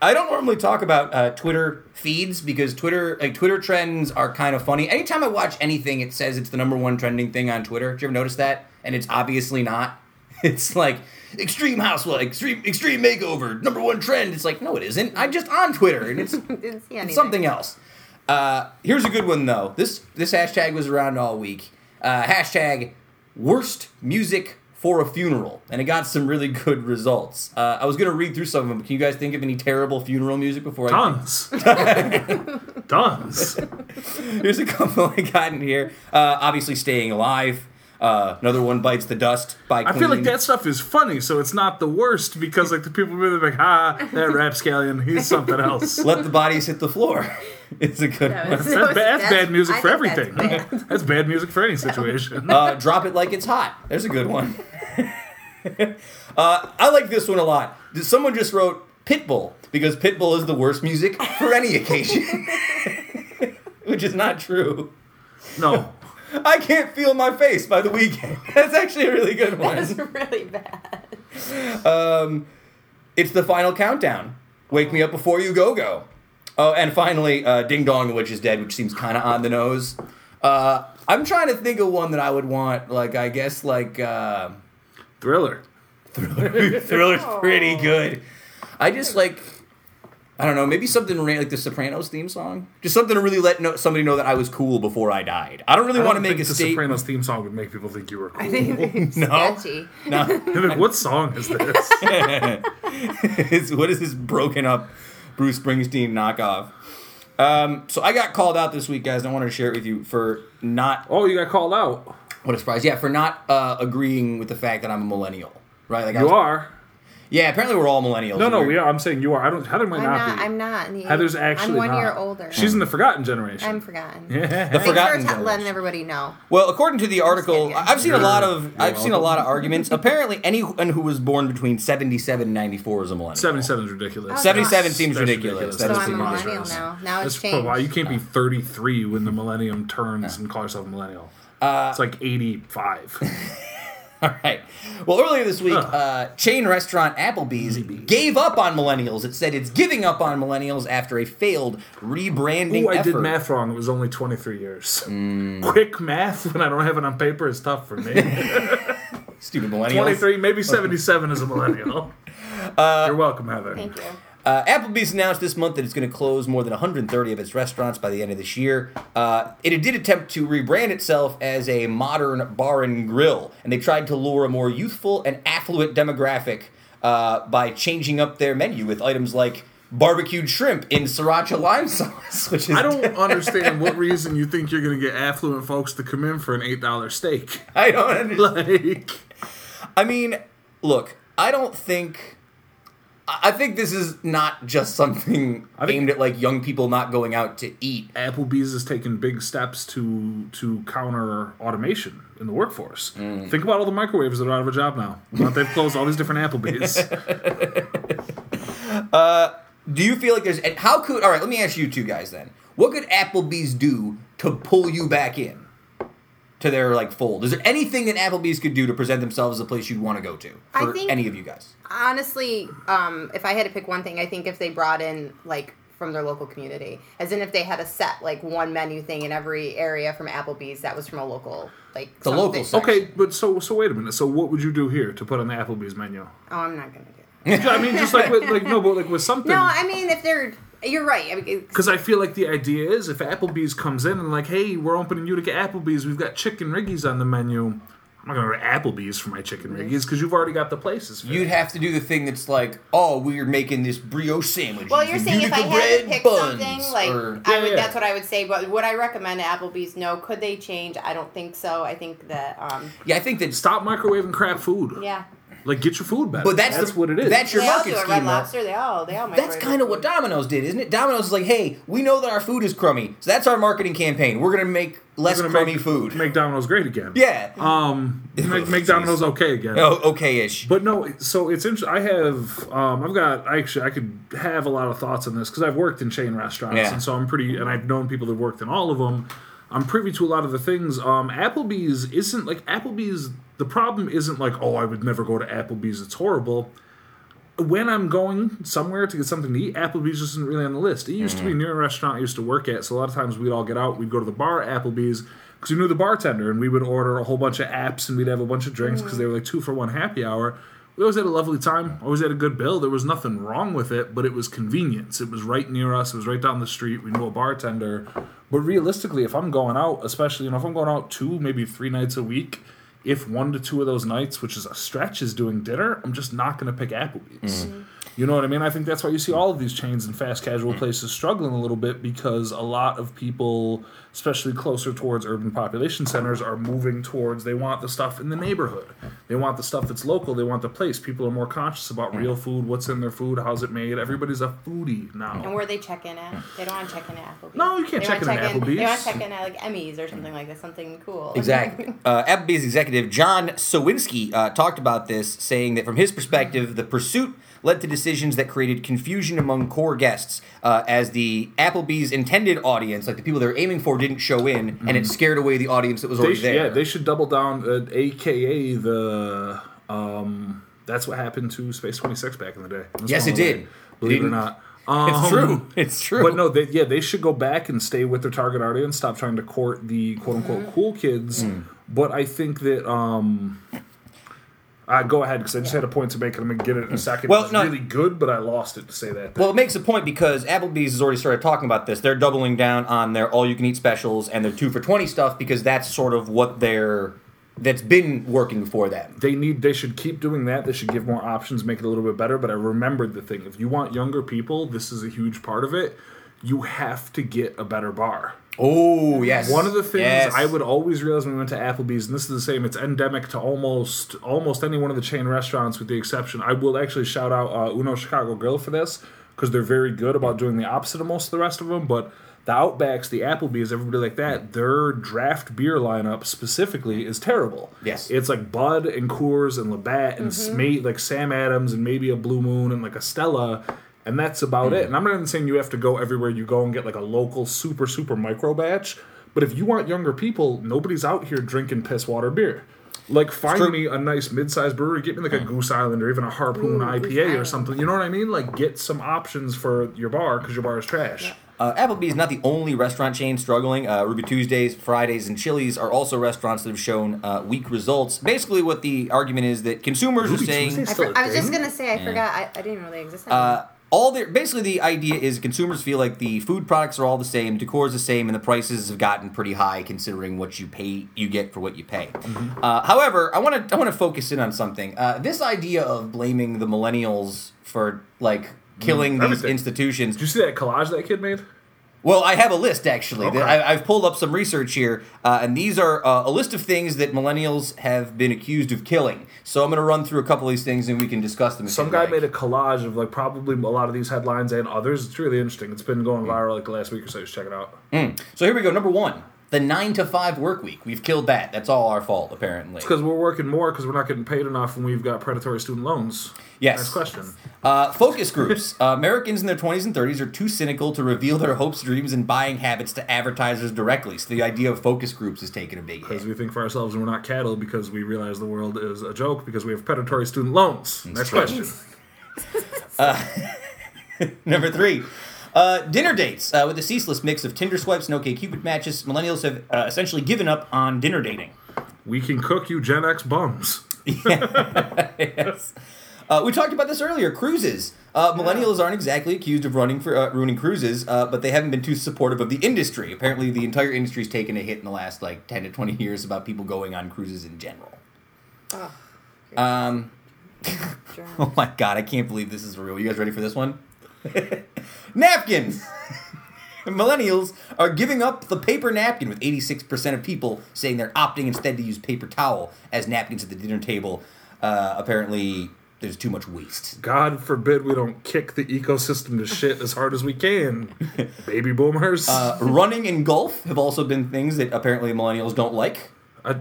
I don't normally talk about uh, Twitter feeds because Twitter like Twitter trends are kind of funny. Anytime I watch anything, it says it's the number one trending thing on Twitter. Did you ever notice that? And it's obviously not. It's like extreme housewife, extreme extreme makeover, number one trend. It's like no, it isn't. I'm just on Twitter, and it's Didn't it's something else. Uh, here's a good one though. This this hashtag was around all week. Uh, hashtag worst music for a funeral, and it got some really good results. Uh, I was gonna read through some of them. Can you guys think of any terrible funeral music before I? Tons. Tons. Here's a couple I got in here. Uh, obviously, staying alive. Uh, another one bites the dust by. I feel like that stuff is funny, so it's not the worst because like the people really like, ah, that rapscallion, he's something else. Let the bodies hit the floor. it's a good That one. was- That's, that's, that's- bad music I for think that's everything. bad. That's bad music for any situation. Uh, drop it like it's hot. There's a good one. uh, I like this one a lot. Someone just wrote Pitbull because Pitbull is the worst music for any occasion, which is not true. No, I can't feel my face by the weekend. That's actually a really good one. That's really bad. Um, it's the final countdown. Wake me up before you go go. Oh, and finally, uh, Ding Dong, the Witch is Dead, which seems kind of on the nose. Uh, I'm trying to think of one that I would want. Like, I guess, like. Uh, thriller. Thriller's pretty good. I just like, I don't know, maybe something ra- like the Sopranos theme song. Just something to really let know, somebody know that I was cool before I died. I don't really I want to don't make a the statement. Sopranos theme song would make people think you were cool. I think it's No. sketchy. No, They're like, what song is this? what is this broken up Bruce Springsteen knockoff? Um, so I got called out this week, guys. and I wanted to share it with you for not oh, you got called out. what a surprise. Yeah, for not uh, agreeing with the fact that I'm a millennial. Right? Like I You was- are. Yeah, apparently we're all millennials. No, no, We're- we are. I'm saying you are. I don't. Heather might I'm not, not. be. I'm not. in the Heather's actually I'm one not. year older. She's in the forgotten generation. I'm forgotten. yeah. The Thanks forgotten for t- letting everybody know. Well, according to the article. I've seen a lot of you're I've seen a lot of arguments. Apparently, anyone who was born between 77 and 94 is a millennial. 77 is ridiculous. Oh, 77 seems That's ridiculous. ridiculous. That So I'm a millennial ridiculous. now. Now it's That's changed. why you can't be 33 when the millennium turns and call yourself a millennial. Uh, it's like 85. All right. Well, earlier this week, Ugh. uh, chain restaurant Applebee's gave up on millennials. It said it's giving up on millennials after a failed rebranding Ooh, I effort. did math wrong. It was only 23 years. Mm. Quick math when I don't have it on paper is tough for me. Stupid millennials. 23, maybe 77 is a millennial. You're welcome, Heather. Thank you. Uh, Applebee's announced this month that it's going to close more than 130 of its restaurants by the end of this year. Uh, it did attempt to rebrand itself as a modern bar and grill, and they tried to lure a more youthful and affluent demographic uh, by changing up their menu with items like barbecued shrimp in sriracha lime sauce, which is I don't understand what reason you think you're going to get affluent folks to come in for an $8 steak. I don't understand. Like, I mean, look, I don't think. I think this is not just something aimed at like young people not going out to eat. Applebee's is taking big steps to to counter automation in the workforce. Mm. Think about all the microwaves that are out of a job now. Now they've closed all these different Applebee's. Do you feel like there's how could all right? Let me ask you two guys then. What could Applebee's do to pull you back in to their like fold? Is there anything that Applebee's could do to present themselves as a place you'd want to go to I for think- any of you guys? Honestly, um, if I had to pick one thing, I think if they brought in like from their local community, as in if they had a set like one menu thing in every area from Applebee's that was from a local like The local section. okay, but so so wait a minute. So what would you do here to put on the Applebee's menu? Oh, I'm not gonna do. It. I mean, just like with, like no, but like with something. No, I mean if they're, you're right. I mean, Because I feel like the idea is if Applebee's comes in and like, hey, we're opening Utica Applebee's, we've got chicken riggies on the menu. I'm not gonna go to Applebee's for my chicken riggies because you've already got the places. For You'd it. have to do the thing that's like, oh, we're making this brioche sandwich. Well, you're saying if I Utica had to pick buns," something, like or- I Yeah, would. yeah. That's what I would say. But would I recommend Applebee's? No. Could they change? I don't think so. I think that. um yeah, I think that. stop microwaving crap food. Yeah. Like get your food better. But that's that's the- what it is. that's your they all do it. scheme. Red. Lobster. They all. They all. That's kind of what Domino's did, isn't it? Domino's is like, hey, we know that our food is crummy, so that's our marketing campaign. We're gonna make less gonna crummy make, food. Make Domino's great again. yeah. Um, make, make Domino's okay again. oh, okay-ish. But no, so it's interesting. I have, um, I've got I actually, I could have a lot of thoughts on this because I've worked in chain restaurants, Yeah. and so I'm pretty, and I've known people that worked in all of them. I'm privy to a lot of the things. Um, Applebee's isn't like Applebee's. The problem isn't like, oh, I would never go to Applebee's. It's horrible. When I'm going somewhere to get something to eat, Applebee's just isn't really on the list. It used to be near a restaurant I used to work at, so a lot of times we'd all get out, we'd go to the bar at Applebee's because we knew the bartender, and we would order a whole bunch of apps and we'd have a bunch of drinks because they were like two for one happy hour. We always had a lovely time, always had a good bill. There was nothing wrong with it, but it was convenience. It was right near us, it was right down the street. We knew a bartender. But realistically, if I'm going out, especially, you know, if I'm going out two, maybe three nights a week, if one to two of those nights, which is a stretch, is doing dinner, I'm just not going to pick Applebee's. Mm-hmm. Mm-hmm. You know what I mean? I think that's why you see all of these chains and fast casual places struggling a little bit because a lot of people, especially closer towards urban population centers, are moving towards they want the stuff in the neighborhood. They want the stuff that's local. They want the place. People are more conscious about real food, what's in their food, how's it made. Everybody's a foodie now. And where they check in at? They don't want to check in at Applebee's. No, you can't They check in at Applebee's. They want to check in at like Emmys or something like that, something cool. Exactly. Uh, Applebee's executive John Cywinski uh, talked about this, saying that from his perspective, the pursuit led to decisions that created confusion among core guests, uh, as the Applebee's intended audience, like the people they were aiming for, didn't show in, and it scared away the audience that was Mm-hmm. They already sh- there. yeah, they should double down, uh, aka the. Um, that's what happened to Space 26 back in the day. That's Yes, it did. Believe it or Didn't- not. it's Um, true. It's true. But no, they, yeah, they should go back and stay with their target audience. Stop trying to court the quote unquote cool kids. Hmm. But I think that um, uh, go ahead because I just had a point to make, and I'm gonna get it in a second. Well, it was no- really good, but I lost it to say that. Well, it makes a point because Applebee's has already started talking about this. They're doubling down on their all-you-can-eat specials and their two for twenty stuff because that's sort of what they're that's been working for them. they need they should keep doing that they should give more options make it a little bit better but i remembered the thing if you want younger people this is a huge part of it you have to get a better bar Oh yes. one of the things Yes. i would always realize when we went to applebee's and this is the same it's endemic to almost almost any one of the chain restaurants with the exception i will actually shout out uh, uno chicago grill for this because they're very good about doing the opposite of most of the rest of them but the Outbacks, the Applebee's, everybody like that, their draft beer lineup specifically is terrible. Yes. It's like Bud and Coors and Labatt and Smate, like Sam Adams and maybe a Blue Moon and like a Stella, and that's about it. And I'm not even saying you have to go everywhere you go and get like a local super super micro batch, but if you want younger people, nobody's out here drinking piss water beer. Like find me a nice mid-sized brewery, get me like a Goose Island or even a Harpoon Ooh, IPA or something. You know what I mean? Like get some options for your bar because your bar is trash. Uh, Applebee's not the only restaurant chain struggling. Uh, Ruby Tuesdays, Fridays, and Chili's are also restaurants that have shown uh, weak results. Basically, what the argument is that consumers Ruby are saying I, for, a I was just gonna say I forgot. I, I didn't really exist. uh, all the basically the idea is consumers feel like the food products are all the same, decor is the same, and the prices have gotten pretty high considering what you pay, you get for what you pay. Mm-hmm. Uh, however, I want to I want to focus in on something. Uh, this idea of blaming the millennials for like killing these Mm, everything. institutions Did you see that collage that kid made? Well, I have a list actually. Okay. I, I've pulled up some research here, uh, and these are uh, a list of things that millennials have been accused of killing. So I'm going to run through a couple of these things, and we can discuss them. Some guy like. made a collage of like probably a lot of these headlines and others. It's really interesting. It's been going viral like the last week or so. Just check it out. So here we go. Number one, the nine to five work week. We've killed that. That's all our fault, apparently. It's Because we're working more because we're not getting paid enough and we've got predatory student loans. Yes. Next question. Uh, focus groups. uh, Americans in their 20s and 30s are too cynical to reveal their hopes, dreams, and buying habits to advertisers directly. So the idea of focus groups is taking a big hit. Because we think for ourselves and we're not cattle because we realize the world is a joke because we have predatory student loans. Next true. question. Number three, uh, dinner dates. Uh, with a ceaseless mix of Tinder swipes and OK Cupid matches, millennials have uh, essentially given up on dinner dating. We can cook you Gen X bums. yes. Uh, we talked about this earlier. Cruises. Uh, millennials aren't exactly accused of running for uh, ruining cruises, uh, but they haven't been too supportive of the industry. Apparently, the entire industry's taken a hit in the last like ten to twenty years about people going on cruises in general. oh, Um, oh my god, I can't believe this is real. You guys ready for this one? Napkins. Millennials are giving up the paper napkin, with 86% of people saying they're opting instead to use paper towel as napkins at the dinner table. Uh, apparently, there's too much waste. God forbid we don't kick the ecosystem to shit as hard as we can. Baby boomers. Uh, running and golf have also been things that apparently millennials don't like. Uh,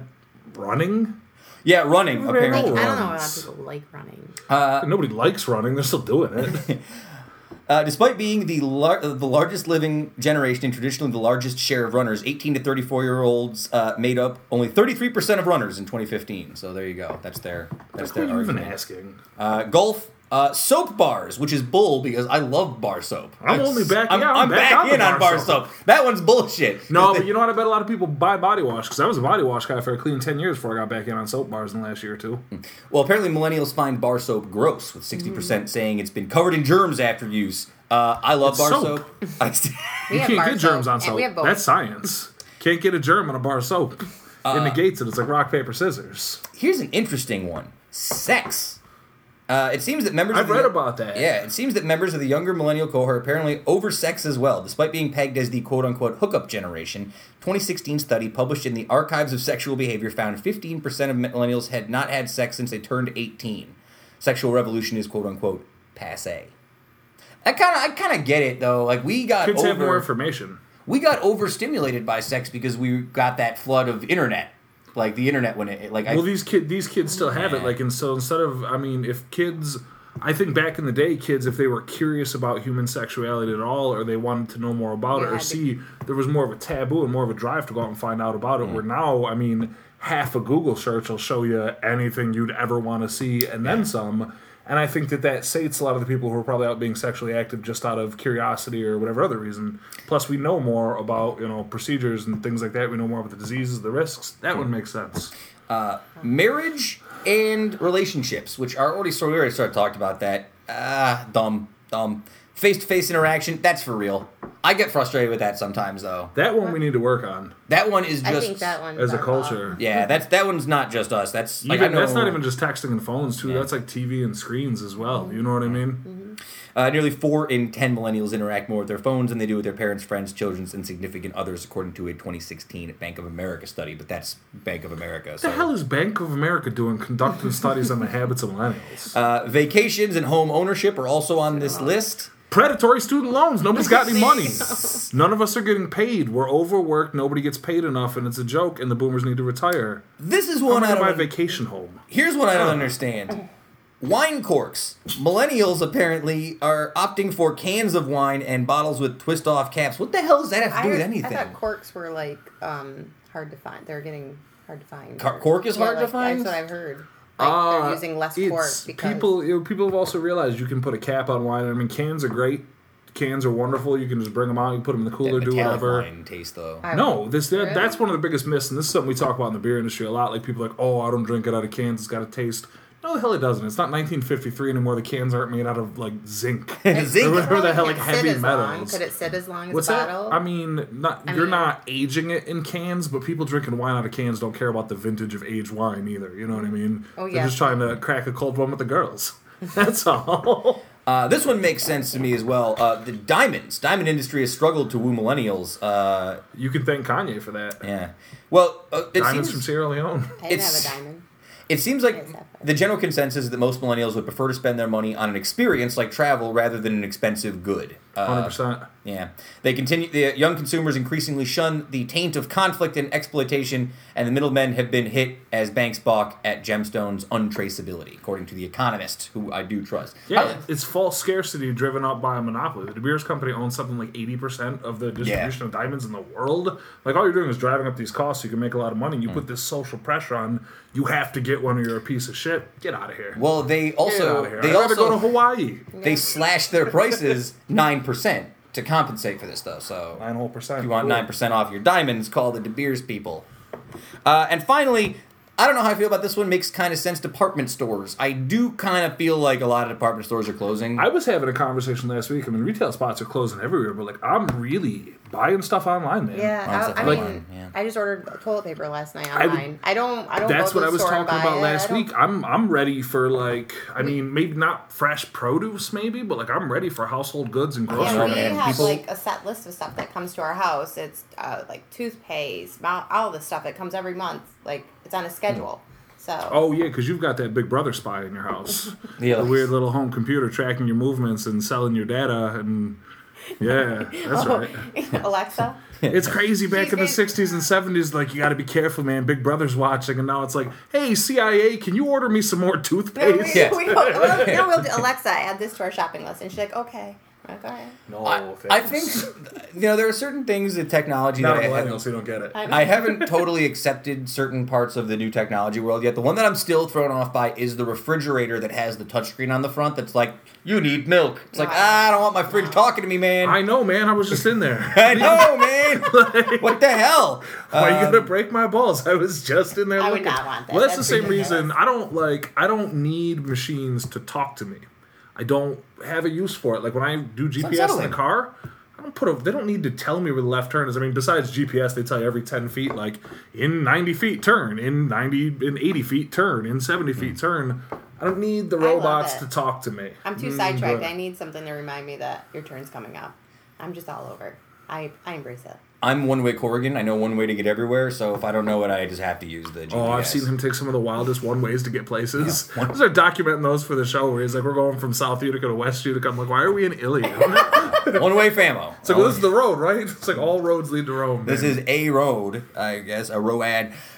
running? Yeah, running, Very Like, I apparently. don't know a lot of people like running. Nobody likes running. They're still doing it. Uh, despite being the lar- uh, the largest living generation and traditionally the largest share of runners, 18 to 34 year olds uh, made up only 33% of runners in 2015. So there you go. That's their that's their you even asking? Uh, golf, uh, soap bars, which is bull because I love bar soap. I'm That's- only back- I'm, yeah, I'm I'm back back on the in on bar bar soap. soap. That one's bullshit. No, but you know what? I bet a lot of people buy body wash because I was a body wash guy for a clean 10 years before I got back in on soap bars in the last year or two. Well, apparently millennials find bar soap gross, with 60% saying it's been covered in germs after use. Uh, I love It's bar soap. soap. I st- We You can't bar get germs soap, on soap. We. That's science. Can't get a germ on a bar of soap. it negates it. It's like rock, paper, scissors. Here's an interesting one sex. Uh, it seems that members. I've of the, read about that. Yeah, it seems that members of the younger millennial cohort apparently oversex as well, despite being pegged as the quote unquote hookup generation. 2016 study published in the Archives of Sexual Behavior found 15% of millennials had not had sex since they turned 18. Sexual revolution is quote unquote passe. I kind of I kind of get it though. Like we got Kids over, have more information. we got overstimulated by sex because we got that flood of internet. Like the internet when it like I Well, these kid these kids still have it. Like, and so instead of, I mean, if kids, I think back in the day, kids, if they were curious about human sexuality at all, or they wanted to know more about They it, or had see, there was more of a taboo and more of a drive to go out and find out about it. Mm. Where now, I mean, half a Google search will show you anything you'd ever want to see, and then some. And I think that that sates a lot of the people who are probably out being sexually active just out of curiosity or whatever other reason. Plus, we know more about you know procedures and things like that. We know more about the diseases, the risks. That would make sense. marriage and relationships, which are already sort of already sort of talked about that. Ah, dumb, dumb. Face to face interaction, that's for real. I get frustrated with that sometimes though. That one we need to work on That one is I just think that one as a culture. Yeah, that's that one's not just us. That's like, Even, I know, that's not even just texting and phones too. Yeah. That's like TV and screens as well. You know what I mean? uh, nearly four in ten millennials interact more with their phones than they do with their parents, friends, children's, and significant others, according to a 2016 Bank of America study. But that's Bank of America. What So. the hell is Bank of America doing conducting studies on the habits of millennials? Uh, vacations and home ownership are also on this list. Predatory student loans. Nobody's got any money. None of us are getting paid. We're overworked. Nobody gets paid enough, and it's a joke. And the boomers need to retire. This is one I gonna buy a vacation home. Here's what I don't understand. Wine corks. Millennials apparently are opting for cans of wine and bottles with twist off caps. What the hell does that have to I, do with anything? I thought corks were like um, hard to find. They're getting hard to find. Cork is hard to find? That's what I've heard. Like Uh, they're using less cork it's- because people you know, people have also realized you can put a cap on wine. I mean, cans are great. Cans are wonderful. You can just bring them out. You put them in the cooler, do whatever. wine taste though. I- No, this that, that's one of the biggest myths, and this is something we talk about in the beer industry a lot. Like people are like, oh, I don't drink it out of cans; it's got a taste. No, the hell it doesn't. It's not 1953 anymore. The cans aren't made out of like zinc. Zinc. Or whatever the hell, Could like heavy as long? metals. Could it sit as long as What's a that? bottle? I mean, not I you're mean- not aging it in cans, but people drinking wine out of cans don't care about the vintage of aged wine either. You know what I mean? Oh, yeah. They're just trying to crack a cold one with the girls. That's all. Uh, this one makes sense to me as well. Uh, the diamonds. Diamond industry has struggled to woo millennials. Uh, you can thank Kanye for that. yeah. Well, uh, it Diamonds seems from Sierra Leone. I didn't it's- have a diamond. It seems like Yes, I've- the general consensus is that most millennials would prefer to spend their money on an experience like travel rather than an expensive good. Hundred Uh, percent. yeah, they continue. The young consumers increasingly shun the taint of conflict and exploitation, and the middlemen have been hit as banks balk at gemstones' untraceability, according to the Economist, who I do trust. Yeah, it's false scarcity driven up by a monopoly. The De Beers company owns something like eighty percent of the distribution of diamonds in the world. Like all you're doing is driving up these costs. So you can make a lot of money. You put this social pressure on. You have to get one, or you're a piece of shit. Get out of here. well, they also they I'd rather go to also Hawaii. they slashed their prices nine percent to compensate for this stuff. So Nine whole percent. If you want Cool. nine percent off your diamonds, call the De Beers people. Uh, and finally, I don't know how I feel about this one. Makes kind of sense. Department stores. I do kind of feel like a lot of department stores are closing. I was having a conversation last week. I mean, retail spots are closing everywhere, but like, I'm really buying stuff online, man. Yeah, I, I mean, mine, yeah. I just ordered toilet paper last night I would- online. I, don't. I don't. That's go what to I was talking about it. last week. I'm I'm ready for like I mean maybe not fresh produce maybe, but like I'm ready for household goods and groceries. Yeah, we man, have people- like a set list of stuff that comes to our house. It's uh, like toothpaste, all the stuff that comes every month. Like it's on a schedule. So Oh yeah, because you've got that Big Brother spy in your house. Yeah. The weird little home computer tracking your movements and selling your data and yeah, that's Oh. right. Alexa. It's crazy back She's in the '60s and '70s. Like you got to be careful, man. Big Brother's watching, and now it's like, hey CIA, can you order me some more No, we, toothpaste? Yeah. we don't, well, no, we'll do, Alexa, add this to our shopping list, and she's like, okay. I'm like, all right. No, I, I think you know there are certain things in technology not that I millennials, haven't, so don't get it. I- I haven't totally accepted certain parts of the new technology world yet. The one that I'm still thrown off by is the refrigerator that has the touchscreen on the front. That's like you need milk. It's like ah, I don't want my fridge talking to me, man. I know, man. I was just in there. I know, man. what the hell? Why you Um, gonna break my balls? I was just in there. I would not want that. Well, that's, That's the same ridiculous. reason I don't like. I don't need machines to talk to me. I don't have a use for it. Like when I do GPS in the car, I don't put a. They don't need to tell me where the left turn is. I mean, besides GPS, they tell you every ten feet, like in ninety feet turn, in ninety, in eighty feet turn, in seventy feet turn. I don't need the robots to talk to me. I'm too Mm, sidetracked. but- I need something to remind me that your turn's coming up. I'm just all over. I I embrace it. I'm one way Corrigan. I know one way to get everywhere, so if I don't know it, I just have to use the GPS. Oh, I've seen him take some of the wildest one ways to get places. Yeah. They're documenting those for the show where he's like, we're going from South Utica to West Utica. I'm like, why are we in Ilion? one way famo. It's like, well, this is the road, right? It's like all roads lead to Rome. This man. is a road, I guess, a road.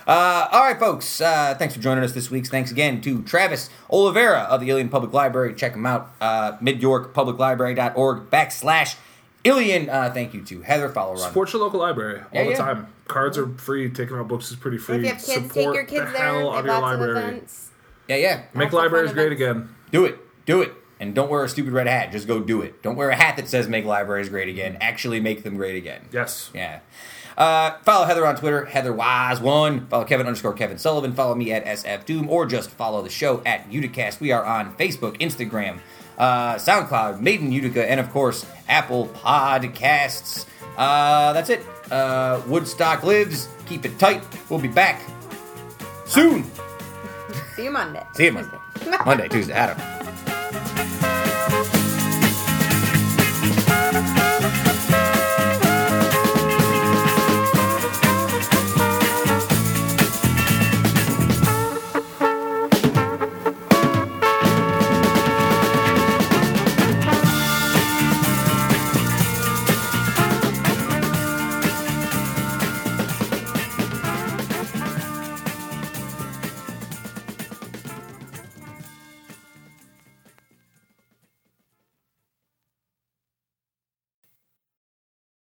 Uh, all right, folks. Uh, thanks for joining us this week. Thanks again to Travis Olivera of the Ilion Public Library. Check him out. Uh, MidYorkPublicLibrary.org backslash Ilion. Uh, thank you to Heather. Follow her on Support your local library all Yeah, the yeah. time. Cards are free. Taking out books is pretty free. if you have kids, Support take your kids the there. hell They out of your lots of library. events. Yeah, yeah. Make Lots libraries great again. Do it. Do it. And don't wear a stupid red hat. Just go do it. Don't wear a hat that says make libraries great again. Actually make them great again. Yes. Yeah. Uh, follow Heather on Twitter, Heather Wise One. Follow Kevin underscore Kevin Sullivan. Follow me at SF Doom, or just follow the show at Uticast. We are on Facebook, Instagram, uh, SoundCloud, Made in Utica, and of course Apple Podcasts. Uh, that's it. Uh, Woodstock lives. Keep it tight. We'll be back soon. See you Monday. See you Monday, Monday, Tuesday. Adam.